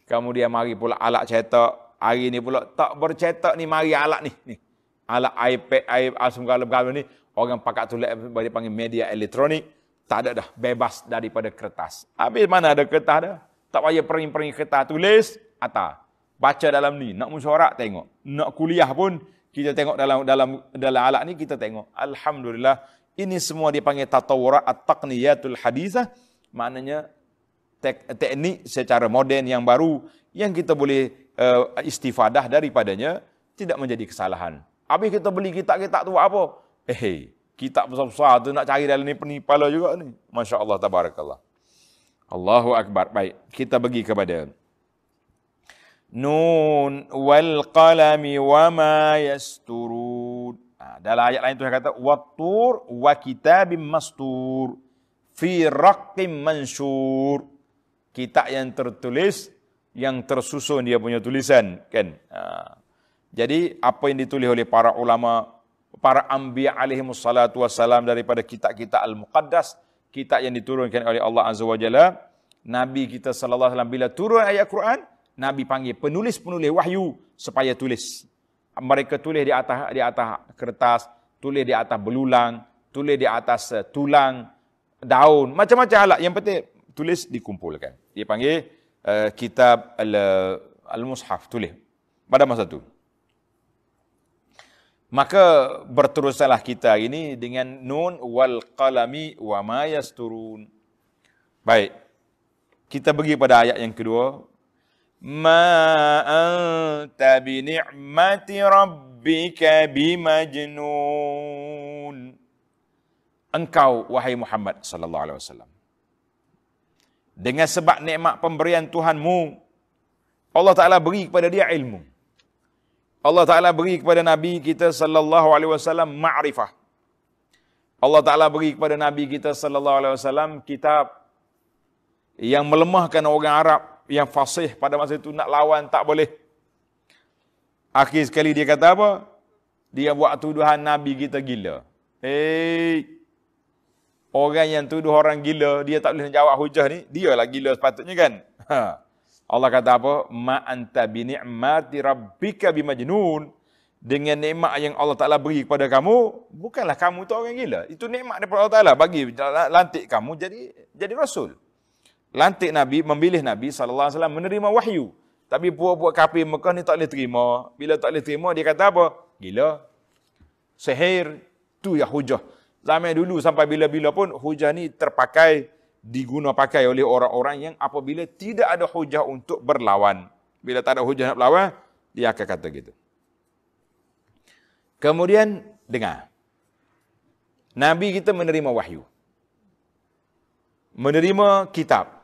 Kemudian mari pula alat cetak. Hari ni pula tak bercetak ni mari alat ni. ni. Alat iPad, iPad galam ni. Orang pakai tulis bagi panggil media elektronik. Tak ada dah. Bebas daripada kertas. Habis mana ada kertas dah? Tak payah pering-pering kertas. Tulis atas. Baca dalam ni. Nak musyawarah tengok. Nak kuliah pun kita tengok dalam dalam dalam alat ni kita tengok. Alhamdulillah. Ini semua dipanggil tatawurat at-taqniyatul hadisah. Maknanya tek, teknik secara moden yang baru yang kita boleh uh, istifadah daripadanya tidak menjadi kesalahan. Habis kita beli kitab-kitab tu buat apa? Eh, hey, kitab besar-besar tu nak cari dalam ni penipala juga ni. Masya Allah, tabarakallah. Allahu Akbar. Baik, kita pergi kepada Nun wal qalami wa ma yasturun. Ha, dalam ayat lain Tuhan kata wattur wa kitabim mastur fi raqqim mansur. Kitab yang tertulis yang tersusun dia punya tulisan kan. Ha. Jadi apa yang ditulis oleh para ulama para anbiya alaihi wassalatu wassalam daripada kitab-kitab al-muqaddas, kitab yang diturunkan oleh Allah Azza wa Jalla, Nabi kita sallallahu alaihi wasallam bila turun ayat Quran, Nabi panggil penulis-penulis wahyu supaya tulis. Mereka tulis di atas di atas kertas, tulis di atas belulang, tulis di atas uh, tulang, daun, macam-macam alat. Yang penting tulis dikumpulkan. Dia panggil uh, kitab uh, al-mushaf, tulis. Pada masa itu. Maka berteruslah kita ini dengan nun wal qalami wa ma yasturun. Baik. Kita pergi pada ayat yang kedua bi ni'mati rabbika bimajnun engkau wahai Muhammad sallallahu alaihi wasallam dengan sebab nikmat pemberian Tuhanmu Allah taala beri kepada dia ilmu. Allah taala beri kepada nabi kita sallallahu alaihi wasallam ma'rifah. Allah taala beri kepada nabi kita sallallahu alaihi wasallam kitab yang melemahkan orang Arab yang fasih pada masa itu nak lawan tak boleh. Akhir sekali dia kata apa? Dia buat tuduhan Nabi kita gila. Hei, orang yang tuduh orang gila, dia tak boleh jawab hujah ni, dia lah gila sepatutnya kan? Ha. Allah kata apa? Ma anta bi ni'mati rabbika bimajnun. Dengan nikmat yang Allah Taala beri kepada kamu, bukanlah kamu tu orang gila. Itu nikmat daripada Allah Taala bagi lantik kamu jadi jadi rasul lantik Nabi, memilih Nabi SAW menerima wahyu. Tapi buat-buat kafir Mekah ni tak boleh terima. Bila tak boleh terima, dia kata apa? Gila. Sehir, tu ya hujah. Zaman dulu sampai bila-bila pun hujah ni terpakai, diguna pakai oleh orang-orang yang apabila tidak ada hujah untuk berlawan. Bila tak ada hujah nak berlawan, dia akan kata gitu. Kemudian, dengar. Nabi kita menerima wahyu. Menerima kitab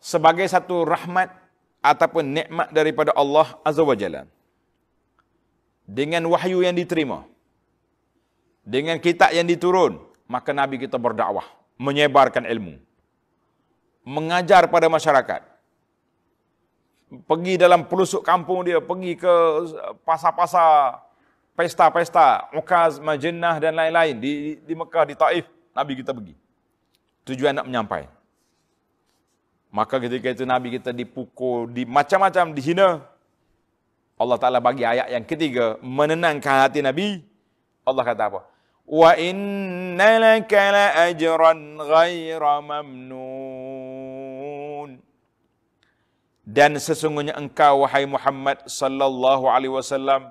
sebagai satu rahmat ataupun nikmat daripada Allah Azza wa Jalla. Dengan wahyu yang diterima. Dengan kitab yang diturun, maka Nabi kita berdakwah, menyebarkan ilmu. Mengajar pada masyarakat. Pergi dalam pelusuk kampung dia, pergi ke pasar-pasar, pesta-pesta, Ukaz, Majennah dan lain-lain di di Mekah, di Taif, Nabi kita pergi. Tujuan nak menyampaikan. Maka ketika itu Nabi kita dipukul, di macam-macam dihina. Allah Ta'ala bagi ayat yang ketiga, menenangkan hati Nabi. Allah kata apa? Wa inna laka la ajran ghaira mamnun. Dan sesungguhnya engkau, wahai Muhammad sallallahu alaihi wasallam,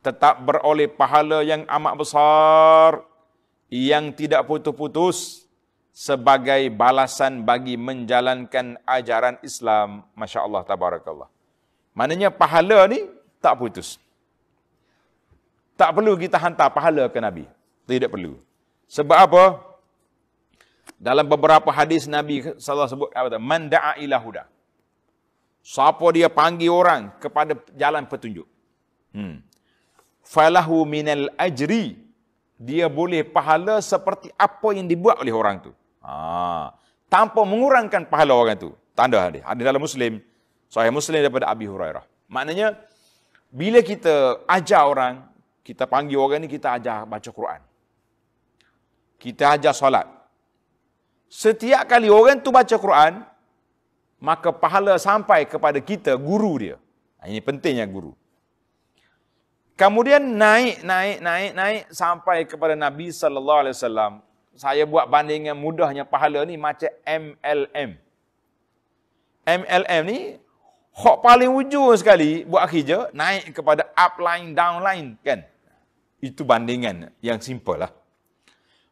tetap beroleh pahala yang amat besar, yang tidak putus-putus, sebagai balasan bagi menjalankan ajaran Islam. Masya Allah, tabarakallah. Maknanya pahala ni tak putus. Tak perlu kita hantar pahala ke Nabi. Tidak perlu. Sebab apa? Dalam beberapa hadis Nabi SAW sebut, apa Man da'a ila huda. Siapa dia panggil orang kepada jalan petunjuk. Hmm. Falahu minal ajri. Dia boleh pahala seperti apa yang dibuat oleh orang tu. Ha, tanpa mengurangkan pahala orang itu. Tanda hadis. Ada dalam Muslim. Sahih Muslim daripada Abi Hurairah. Maknanya, bila kita ajar orang, kita panggil orang ni, kita ajar baca Quran. Kita ajar solat. Setiap kali orang tu baca Quran, maka pahala sampai kepada kita, guru dia. Ha, ini pentingnya guru. Kemudian naik, naik, naik, naik sampai kepada Nabi sallallahu alaihi wasallam. Saya buat bandingan mudahnya pahala ni macam MLM. MLM ni hak paling ujung sekali buat kerja naik kepada upline downline kan. Itu bandingan yang simple lah.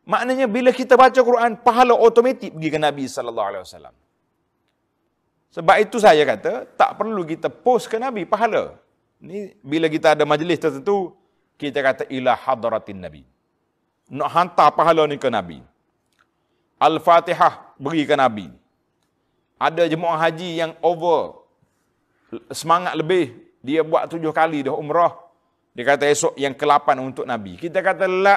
Maknanya bila kita baca Quran pahala automatik pergi ke Nabi sallallahu alaihi wasallam. Sebab itu saya kata tak perlu kita post ke Nabi pahala. Ni bila kita ada majlis tertentu, kita kata ila hadratin Nabi. Nak hantar pahala ni ke Nabi. Al-Fatihah beri ke Nabi. Ada jemaah haji yang over semangat lebih, dia buat tujuh kali dah umrah. Dia kata esok yang ke-8 untuk Nabi. Kita kata la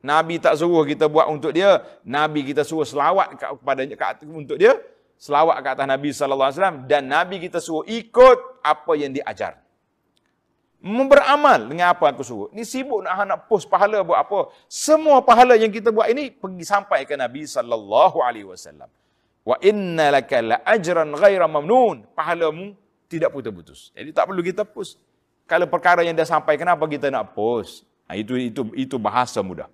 Nabi tak suruh kita buat untuk dia, Nabi kita suruh selawat kepada untuk dia selawat ke atas Nabi wasallam dan Nabi kita suruh ikut apa yang diajar. Memberamal dengan apa aku suruh. Ni sibuk nak nak post pahala buat apa? Semua pahala yang kita buat ini pergi sampai ke Nabi sallallahu alaihi wasallam. Wa inna laka la ajran ghaira mamnun. Pahalamu tidak putus-putus. Jadi tak perlu kita post. Kalau perkara yang dah sampai kenapa kita nak post? Ha, itu itu itu bahasa mudah.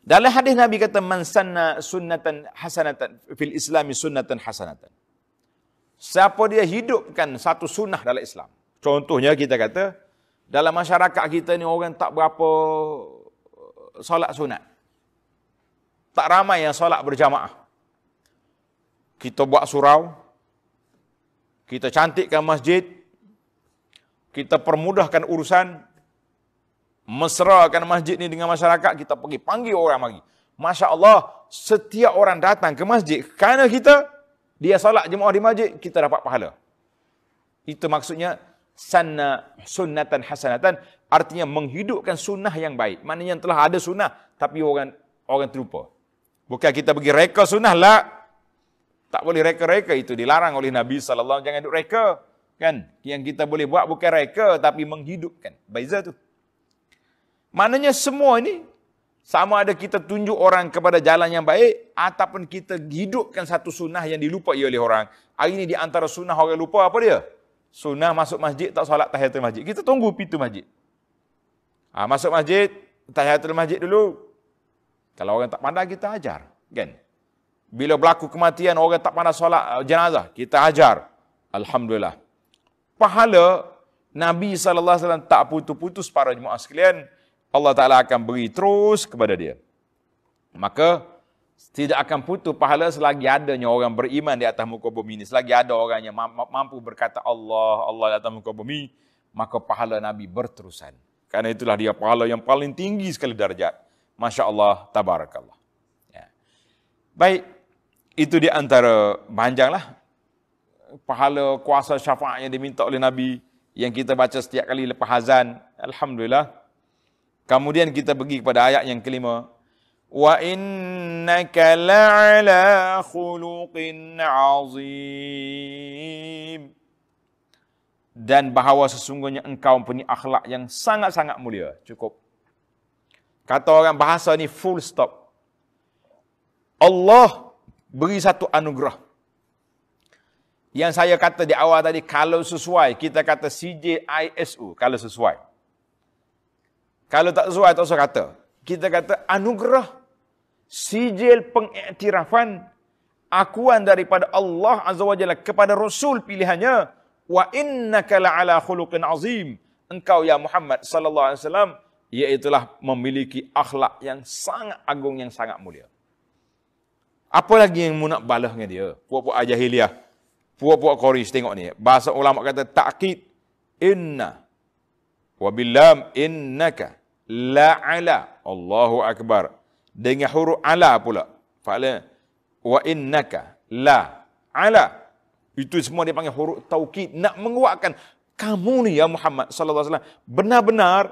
Dalam hadis Nabi kata man sanna sunnatan hasanatan fil islami sunnatan hasanatan. Siapa dia hidupkan satu sunnah dalam Islam. Contohnya kita kata dalam masyarakat kita ni orang tak berapa uh, solat sunat. Tak ramai yang solat berjamaah. Kita buat surau. Kita cantikkan masjid. Kita permudahkan urusan mesrakan masjid ni dengan masyarakat, kita pergi panggil orang lagi. Masya Allah, setiap orang datang ke masjid, kerana kita, dia salat jemaah di masjid, kita dapat pahala. Itu maksudnya, sanna sunnatan hasanatan, artinya menghidupkan sunnah yang baik. Maknanya yang telah ada sunnah, tapi orang orang terlupa. Bukan kita pergi reka sunnah lah. Tak boleh reka-reka itu dilarang oleh Nabi SAW. Jangan duduk reka. Kan? Yang kita boleh buat bukan reka tapi menghidupkan. Beza tu. Maknanya semua ini sama ada kita tunjuk orang kepada jalan yang baik ataupun kita hidupkan satu sunnah yang dilupai oleh orang. Hari ini di antara sunnah orang lupa apa dia? Sunnah masuk masjid tak solat tahiyatul masjid. Kita tunggu pintu masjid. Ha, masuk masjid, tahiyatul masjid dulu. Kalau orang tak pandai kita ajar, kan? Bila berlaku kematian orang tak pandai solat uh, jenazah, kita ajar. Alhamdulillah. Pahala Nabi SAW tak putus-putus para jemaah sekalian. Allah Ta'ala akan beri terus kepada dia. Maka, tidak akan putus pahala selagi adanya orang beriman di atas muka bumi ini. Selagi ada orang yang mampu berkata Allah, Allah di atas muka bumi, maka pahala Nabi berterusan. Karena itulah dia pahala yang paling tinggi sekali darjat. Masya Allah, tabarakallah. Ya. Baik, itu di antara panjanglah pahala kuasa syafaat yang diminta oleh Nabi yang kita baca setiap kali lepas azan. Alhamdulillah. Kemudian kita pergi kepada ayat yang kelima. Innaka la'ala khuluqin azim. Dan bahawa sesungguhnya engkau punya akhlak yang sangat-sangat mulia. Cukup. Kata orang bahasa ni full stop. Allah beri satu anugerah. Yang saya kata di awal tadi, kalau sesuai, kita kata CJISU, kalau sesuai. Kalau tak sesuai, tak usah kata. Kita kata anugerah sijil pengiktirafan akuan daripada Allah Azza wa Jalla kepada Rasul pilihannya. Wa innaka la'ala khuluqin azim. Engkau ya Muhammad sallallahu alaihi wasallam iaitulah memiliki akhlak yang sangat agung yang sangat mulia. Apa lagi yang mu nak balas dengan dia? Puak-puak jahiliah puak-puak Quraisy tengok ni. Bahasa ulama kata takkid inna wa billam innaka la'ala Allahu akbar dengan huruf ala pula. Fa'ala wa innaka la ala. Itu semua dia panggil huruf taukid. Nak menguatkan kamu ni ya Muhammad sallallahu alaihi wasallam benar-benar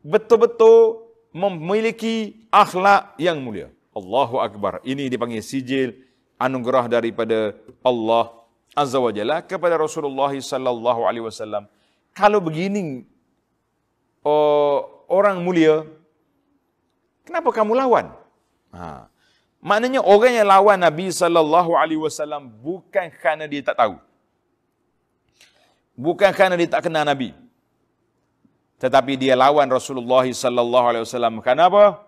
betul-betul memiliki akhlak yang mulia. Allahu akbar. Ini dipanggil sijil anugerah daripada Allah azza wa jalla kepada Rasulullah sallallahu alaihi wasallam. Kalau begini oh orang mulia, kenapa kamu lawan? Ha. Maknanya orang yang lawan Nabi sallallahu alaihi wasallam bukan kerana dia tak tahu. Bukan kerana dia tak kenal Nabi. tetapi dia lawan Rasulullah sallallahu alaihi wasallam. Kenapa?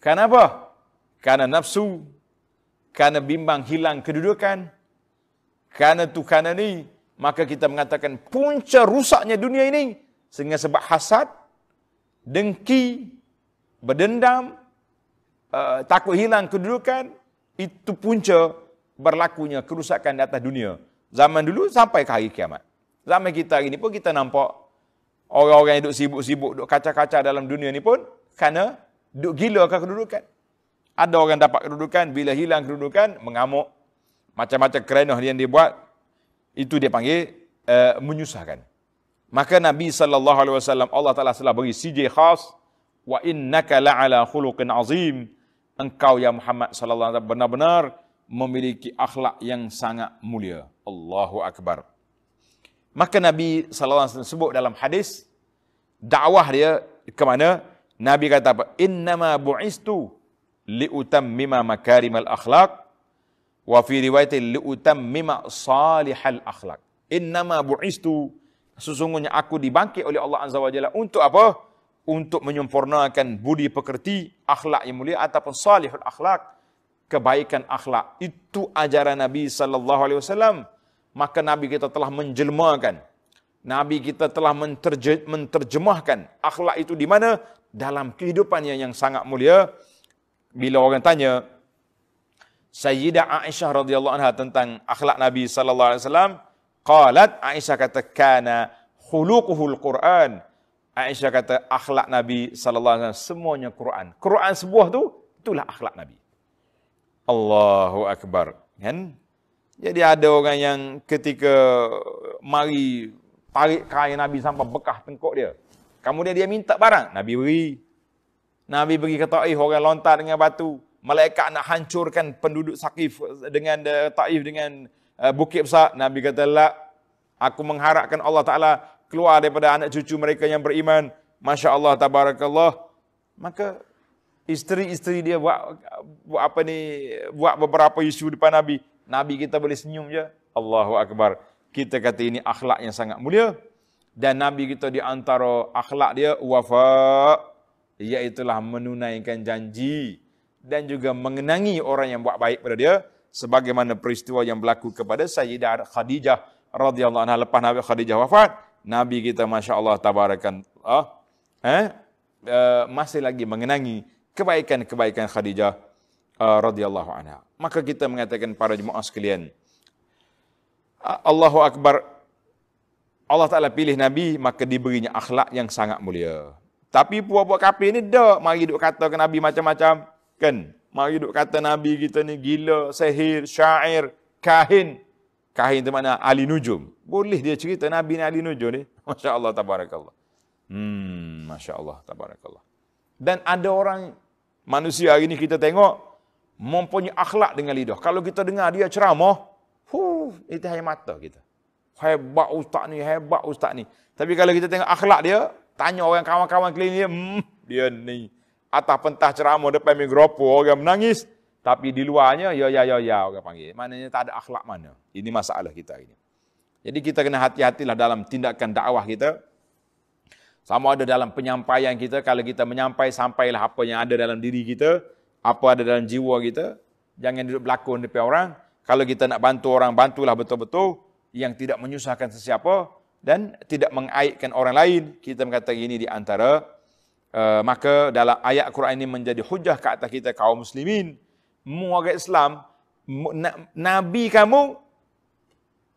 Kenapa? Karena nafsu, karena bimbang hilang kedudukan, karena tu karena ni, maka kita mengatakan punca rusaknya dunia ini sehingga sebab hasad, dengki, berdendam, uh, takut hilang kedudukan, itu punca berlakunya kerusakan di atas dunia. Zaman dulu sampai ke hari kiamat. Zaman kita hari ini pun kita nampak Orang-orang yang duduk sibuk-sibuk, duduk kaca-kaca dalam dunia ni pun kerana duduk gila ke kedudukan. Ada orang dapat kedudukan, bila hilang kedudukan, mengamuk. Macam-macam kerenah yang dia buat, itu dia panggil uh, menyusahkan. Maka Nabi SAW, Allah Ta'ala telah beri CJ khas, wa innaka la'ala khuluqin azim, engkau ya Muhammad SAW benar-benar memiliki akhlak yang sangat mulia. Allahu Akbar. Maka Nabi SAW sebut dalam hadis, dakwah dia ke mana? Nabi kata apa? Innama bu'istu li'utammima makarimal akhlaq wa fi riwayatin li'utammima salihal akhlaq. Innama bu'istu sesungguhnya aku dibangkit oleh Allah Azza wa Jalla untuk apa? Untuk menyempurnakan budi pekerti, akhlak yang mulia ataupun salihul akhlak, kebaikan akhlak. Itu ajaran Nabi sallallahu alaihi wasallam maka Nabi kita telah menjelmakan. Nabi kita telah menterjemahkan akhlak itu di mana? Dalam kehidupannya yang sangat mulia. Bila orang tanya, Sayyidah Aisyah radhiyallahu anha tentang akhlak Nabi sallallahu alaihi wasallam, qalat Aisyah kata kana khuluquhul Quran. Aisyah kata akhlak Nabi sallallahu alaihi wasallam semuanya Quran. Quran sebuah tu itulah akhlak Nabi. Allahu akbar. Kan? Jadi ada orang yang ketika mari tarik kain Nabi sampai bekah tengkuk dia. Kemudian dia minta barang, Nabi beri. Nabi beri ke Taif, orang lontar dengan batu. Malaikat nak hancurkan penduduk Sakif dengan uh, Taif dengan uh, bukit besar. Nabi kata, lah, aku mengharapkan Allah Ta'ala keluar daripada anak cucu mereka yang beriman. Masya Allah, tabarakallah. Maka isteri-isteri dia buat, buat apa ni, buat beberapa isu depan Nabi. Nabi kita boleh senyum je. Allahu Akbar. Kita kata ini akhlak yang sangat mulia. Dan Nabi kita di antara akhlak dia, wafa. Iaitulah menunaikan janji. Dan juga mengenangi orang yang buat baik pada dia. Sebagaimana peristiwa yang berlaku kepada Sayyidah Khadijah radhiyallahu anha lepas Nabi Khadijah wafat. Nabi kita Masya Allah tabarakan. Ah, eh, uh, masih lagi mengenangi kebaikan-kebaikan Khadijah uh, radhiyallahu anha. Maka kita mengatakan para jemaah sekalian, Allahu akbar. Allah Taala pilih nabi maka diberinya akhlak yang sangat mulia. Tapi buat-buat kafir ni dak mari duk kata ke nabi macam-macam, kan? Mari duk kata nabi kita ni gila, sihir, syair, kahin. Kahin tu mana? Ali nujum. Boleh dia cerita nabi ni ali nujum ni. Masya-Allah tabarakallah. Hmm, masya-Allah tabarakallah. Dan ada orang manusia hari ni kita tengok mempunyai akhlak dengan lidah. Kalau kita dengar dia ceramah, huh, itu hanya mata kita. Hebat ustaz ni, hebat ustaz ni. Tapi kalau kita tengok akhlak dia, tanya orang kawan-kawan keliling dia, hmm, dia ni. Atas pentah ceramah depan mikrofon, orang menangis. Tapi di luarnya, ya, ya, ya, ya, orang panggil. Maknanya tak ada akhlak mana. Ini masalah kita ini. Jadi kita kena hati-hatilah dalam tindakan dakwah kita. Sama ada dalam penyampaian kita, kalau kita menyampai, sampailah apa yang ada dalam diri kita apa ada dalam jiwa kita. Jangan duduk berlakon depan orang. Kalau kita nak bantu orang, bantulah betul-betul yang tidak menyusahkan sesiapa dan tidak mengaitkan orang lain. Kita mengatakan ini di antara uh, maka dalam ayat Quran ini menjadi hujah ke atas kita kaum muslimin. Muagat Islam, Nabi kamu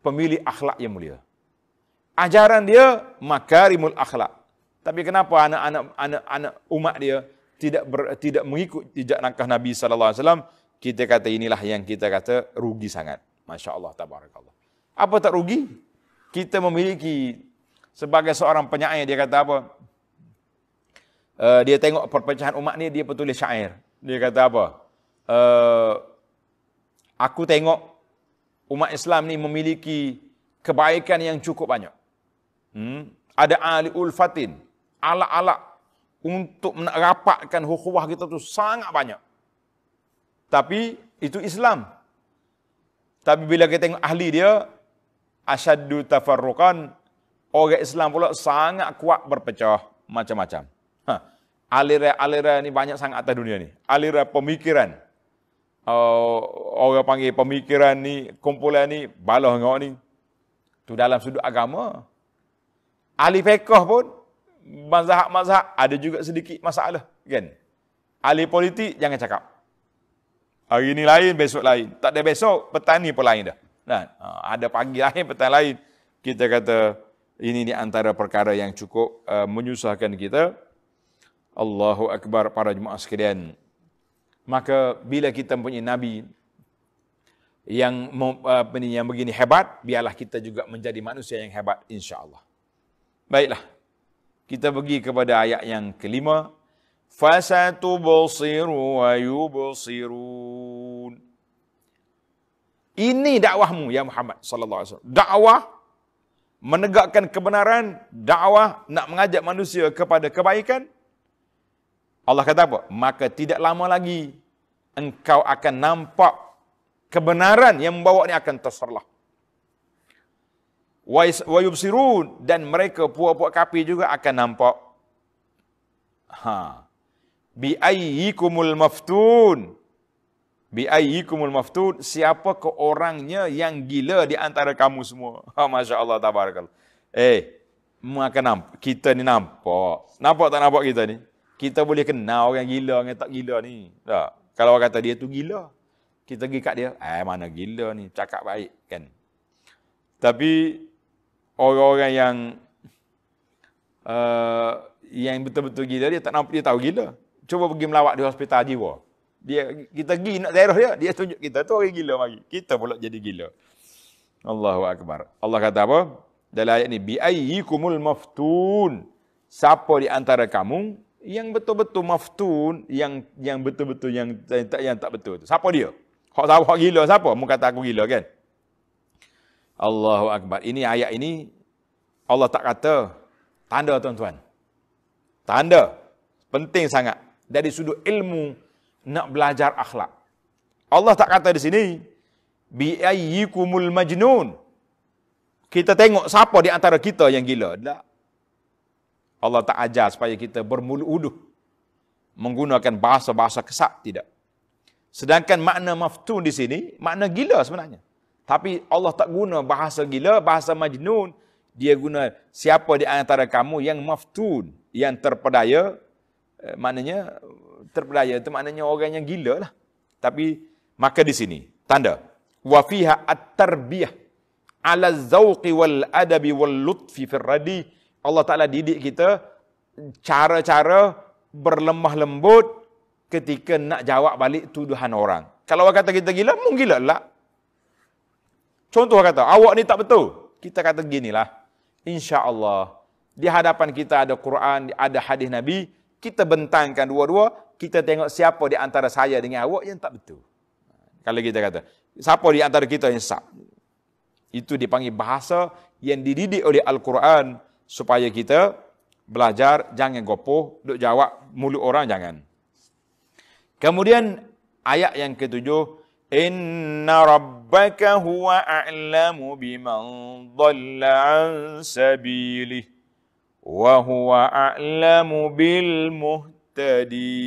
pemilih akhlak yang mulia. Ajaran dia makarimul akhlak. Tapi kenapa anak-anak anak-anak umat dia tidak ber, tidak mengikut jejak langkah Nabi sallallahu alaihi wasallam, kita kata inilah yang kita kata rugi sangat. Masya-Allah tabarakallah. Apa tak rugi? Kita memiliki sebagai seorang penyair dia kata apa? Uh, dia tengok perpecahan umat ni dia petulis syair. Dia kata apa? Uh, aku tengok umat Islam ni memiliki kebaikan yang cukup banyak. Hmm? Ada ahli ulfatin, alak-alak untuk merapatkan hukhuwah kita tu sangat banyak. Tapi itu Islam. Tapi bila kita tengok ahli dia, asyaddu tafarruqan Orang Islam pula sangat kuat berpecah macam-macam. Ha. Aliran-aliran ni banyak sangat atas dunia ni. Aliran pemikiran. Uh, orang panggil pemikiran ni, kumpulan ni, balah ngok ni. Tu dalam sudut agama. Ahli fiqh pun, mazhab-mazhab ada juga sedikit masalah. Kan? Ahli politik, jangan cakap. Hari ni lain, besok lain. Tak ada besok, petani pun lain dah. Nah, ha, ada pagi lain, petani lain. Kita kata, ini ni antara perkara yang cukup uh, menyusahkan kita. Allahu Akbar para jemaah sekalian. Maka bila kita mempunyai Nabi yang uh, yang begini hebat, biarlah kita juga menjadi manusia yang hebat insya-Allah. Baiklah. Kita pergi kepada ayat yang kelima fasatubsiru wa yubsirun. Ini dakwahmu ya Muhammad sallallahu alaihi wasallam. Dakwah menegakkan kebenaran, dakwah nak mengajak manusia kepada kebaikan. Allah kata apa? Maka tidak lama lagi engkau akan nampak kebenaran yang membawa ini akan terserlah. Wa yubsirun. Dan mereka puak-puak kafir juga akan nampak. Ha. Bi ayyikumul maftun. Bi ayyikumul maftun. Siapa ke orangnya yang gila di antara kamu semua? Ha masyaallah tabarakallah. Eh akan nampak kita ni nampak. Nampak tak nampak kita ni kita boleh kenal orang gila orang tak gila ni tak kalau orang kata dia tu gila kita pergi kat dia eh mana gila ni cakap baik kan tapi orang-orang yang uh, yang betul-betul gila dia tak nampak dia tahu gila cuba pergi melawat di hospital jiwa. Dia kita pergi nak daerah dia, dia tunjuk kita tu orang gila mari. Kita pula jadi gila. Allahu akbar. Allah kata apa? Dalam ayat ni bi ayyikumul maftun. Siapa di antara kamu yang betul-betul maftun, yang yang betul-betul yang tak yang tak betul tu. Siapa dia? Hak siapa hak gila siapa? Mu kata aku gila kan? Allahu akbar. Ini ayat ini Allah tak kata tanda tuan-tuan. Tanda penting sangat dari sudut ilmu nak belajar akhlak. Allah tak kata di sini bi ayyikumul majnun. Kita tengok siapa di antara kita yang gila. Tak. Allah tak ajar supaya kita bermulu uduh menggunakan bahasa-bahasa kesat tidak. Sedangkan makna maftun di sini makna gila sebenarnya. Tapi Allah tak guna bahasa gila, bahasa majnun. Dia guna siapa di antara kamu yang maftun, yang terpedaya Eh, maknanya terpedaya itu maknanya orang yang gila lah. Tapi maka di sini tanda wa fiha at-tarbiyah ala zauqi wal adabi wal lutfi fir radi Allah Taala didik kita cara-cara berlemah lembut ketika nak jawab balik tuduhan orang. Kalau orang kata kita gila, mungkin gila lah. Contoh kata, awak ni tak betul. Kita kata ginilah. Insya Allah di hadapan kita ada Quran, ada hadis Nabi, kita bentangkan dua-dua, kita tengok siapa di antara saya dengan awak yang tak betul. Kalau kita kata, siapa di antara kita yang sah? Itu dipanggil bahasa yang dididik oleh Al-Quran supaya kita belajar, jangan gopoh, duk jawab mulut orang, jangan. Kemudian ayat yang ketujuh, Inna rabbaka huwa a'lamu biman dhalla an sabilih wa huwa a'lamu bil muhtadin.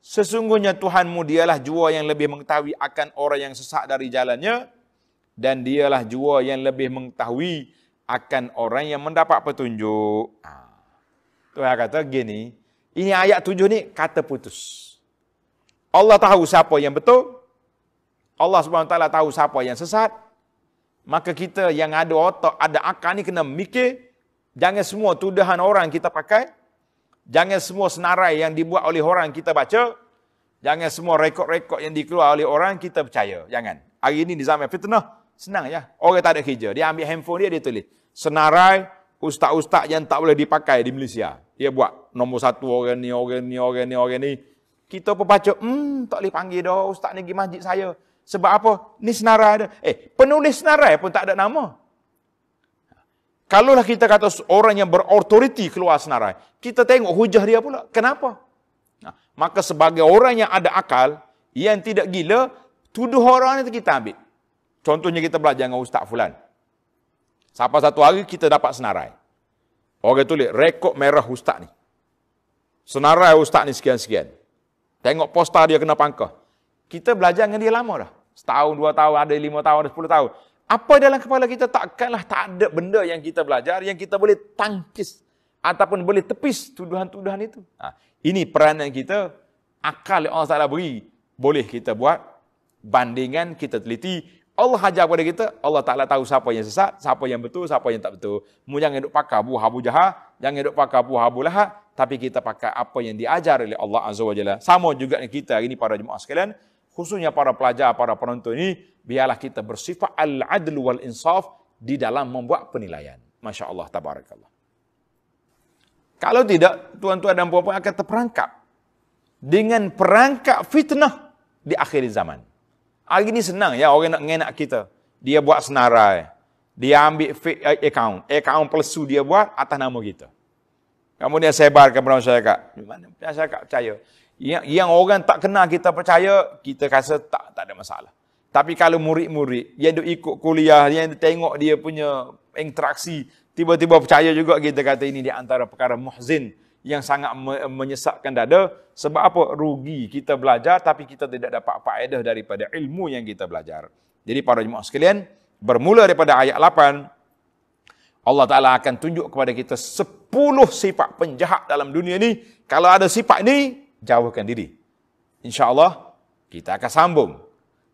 Sesungguhnya Tuhanmu dialah jua yang lebih mengetahui akan orang yang sesat dari jalannya dan dialah jua yang lebih mengetahui akan orang yang mendapat petunjuk. Ha. Tuhan kata gini, ini ayat tujuh ni kata putus. Allah tahu siapa yang betul. Allah SWT tahu siapa yang sesat maka kita yang ada otak, ada akal ni kena mikir, jangan semua tuduhan orang kita pakai, jangan semua senarai yang dibuat oleh orang kita baca, jangan semua rekod-rekod yang dikeluar oleh orang kita percaya. Jangan. Hari ini di zaman fitnah, senang ya. Orang tak ada kerja, dia ambil handphone dia, dia tulis. Senarai ustaz-ustaz yang tak boleh dipakai di Malaysia. Dia buat nombor satu orang ni, orang ni, orang ni, orang ni. Kita pun baca, hmm, tak boleh panggil dah ustaz ni pergi masjid saya. Sebab apa? Ni senarai ada. Eh, penulis senarai pun tak ada nama. Kalaulah kita kata orang yang berautoriti keluar senarai, kita tengok hujah dia pula. Kenapa? Nah, maka sebagai orang yang ada akal, yang tidak gila, tuduh orang itu kita ambil. Contohnya kita belajar dengan Ustaz Fulan. Sampai satu hari kita dapat senarai. Orang tulis, rekod merah ustaz ni. Senarai ustaz ni sekian-sekian. Tengok poster dia kena pangkah. Kita belajar dengan dia lama dah. Setahun, dua tahun, ada lima tahun, ada sepuluh tahun. Apa dalam kepala kita takkanlah tak ada benda yang kita belajar yang kita boleh tangkis ataupun boleh tepis tuduhan-tuduhan itu. Ha, ini peranan kita, akal yang Allah Ta'ala beri, boleh kita buat, bandingan kita teliti, Allah hajar kepada kita, Allah Ta'ala tahu siapa yang sesat, siapa yang betul, siapa yang tak betul. Mu jangan duk pakai Abu Habu Jaha, jangan duk pakai Abu Habu Laha, tapi kita pakai apa yang diajar oleh Allah Azza wa Jalla. Sama juga dengan kita hari ini para jemaah sekalian, khususnya para pelajar, para penonton ini, biarlah kita bersifat al-adlu wal-insaf di dalam membuat penilaian. Masya Allah, tabarakallah. Kalau tidak, tuan-tuan dan puan-puan akan terperangkap dengan perangkap fitnah di akhir zaman. Hari ini senang ya orang nak ngenak kita. Dia buat senarai. Dia ambil fake account. Account palsu dia buat atas nama kita. Kemudian sebarkan kepada masyarakat. Mana masyarakat percaya. Yang, yang orang tak kenal kita percaya, kita rasa tak tak ada masalah. Tapi kalau murid-murid yang duk ikut kuliah, yang tengok dia punya interaksi, tiba-tiba percaya juga kita kata ini di antara perkara muhzin yang sangat menyesakkan dada sebab apa rugi kita belajar tapi kita tidak dapat faedah daripada ilmu yang kita belajar. Jadi para jemaah sekalian, bermula daripada ayat 8 Allah Taala akan tunjuk kepada kita 10 sifat penjahat dalam dunia ini. Kalau ada sifat ini, jauhkan diri. Insya-Allah kita akan sambung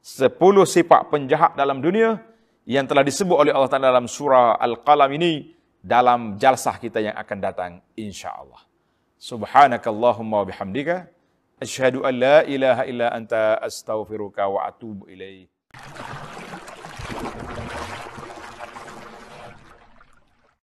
10 sifat penjahat dalam dunia yang telah disebut oleh Allah Taala dalam surah Al-Qalam ini dalam jalsah kita yang akan datang insya-Allah. Subhanakallahumma wa bihamdika asyhadu an la ilaha illa anta astaghfiruka wa atubu ilaik.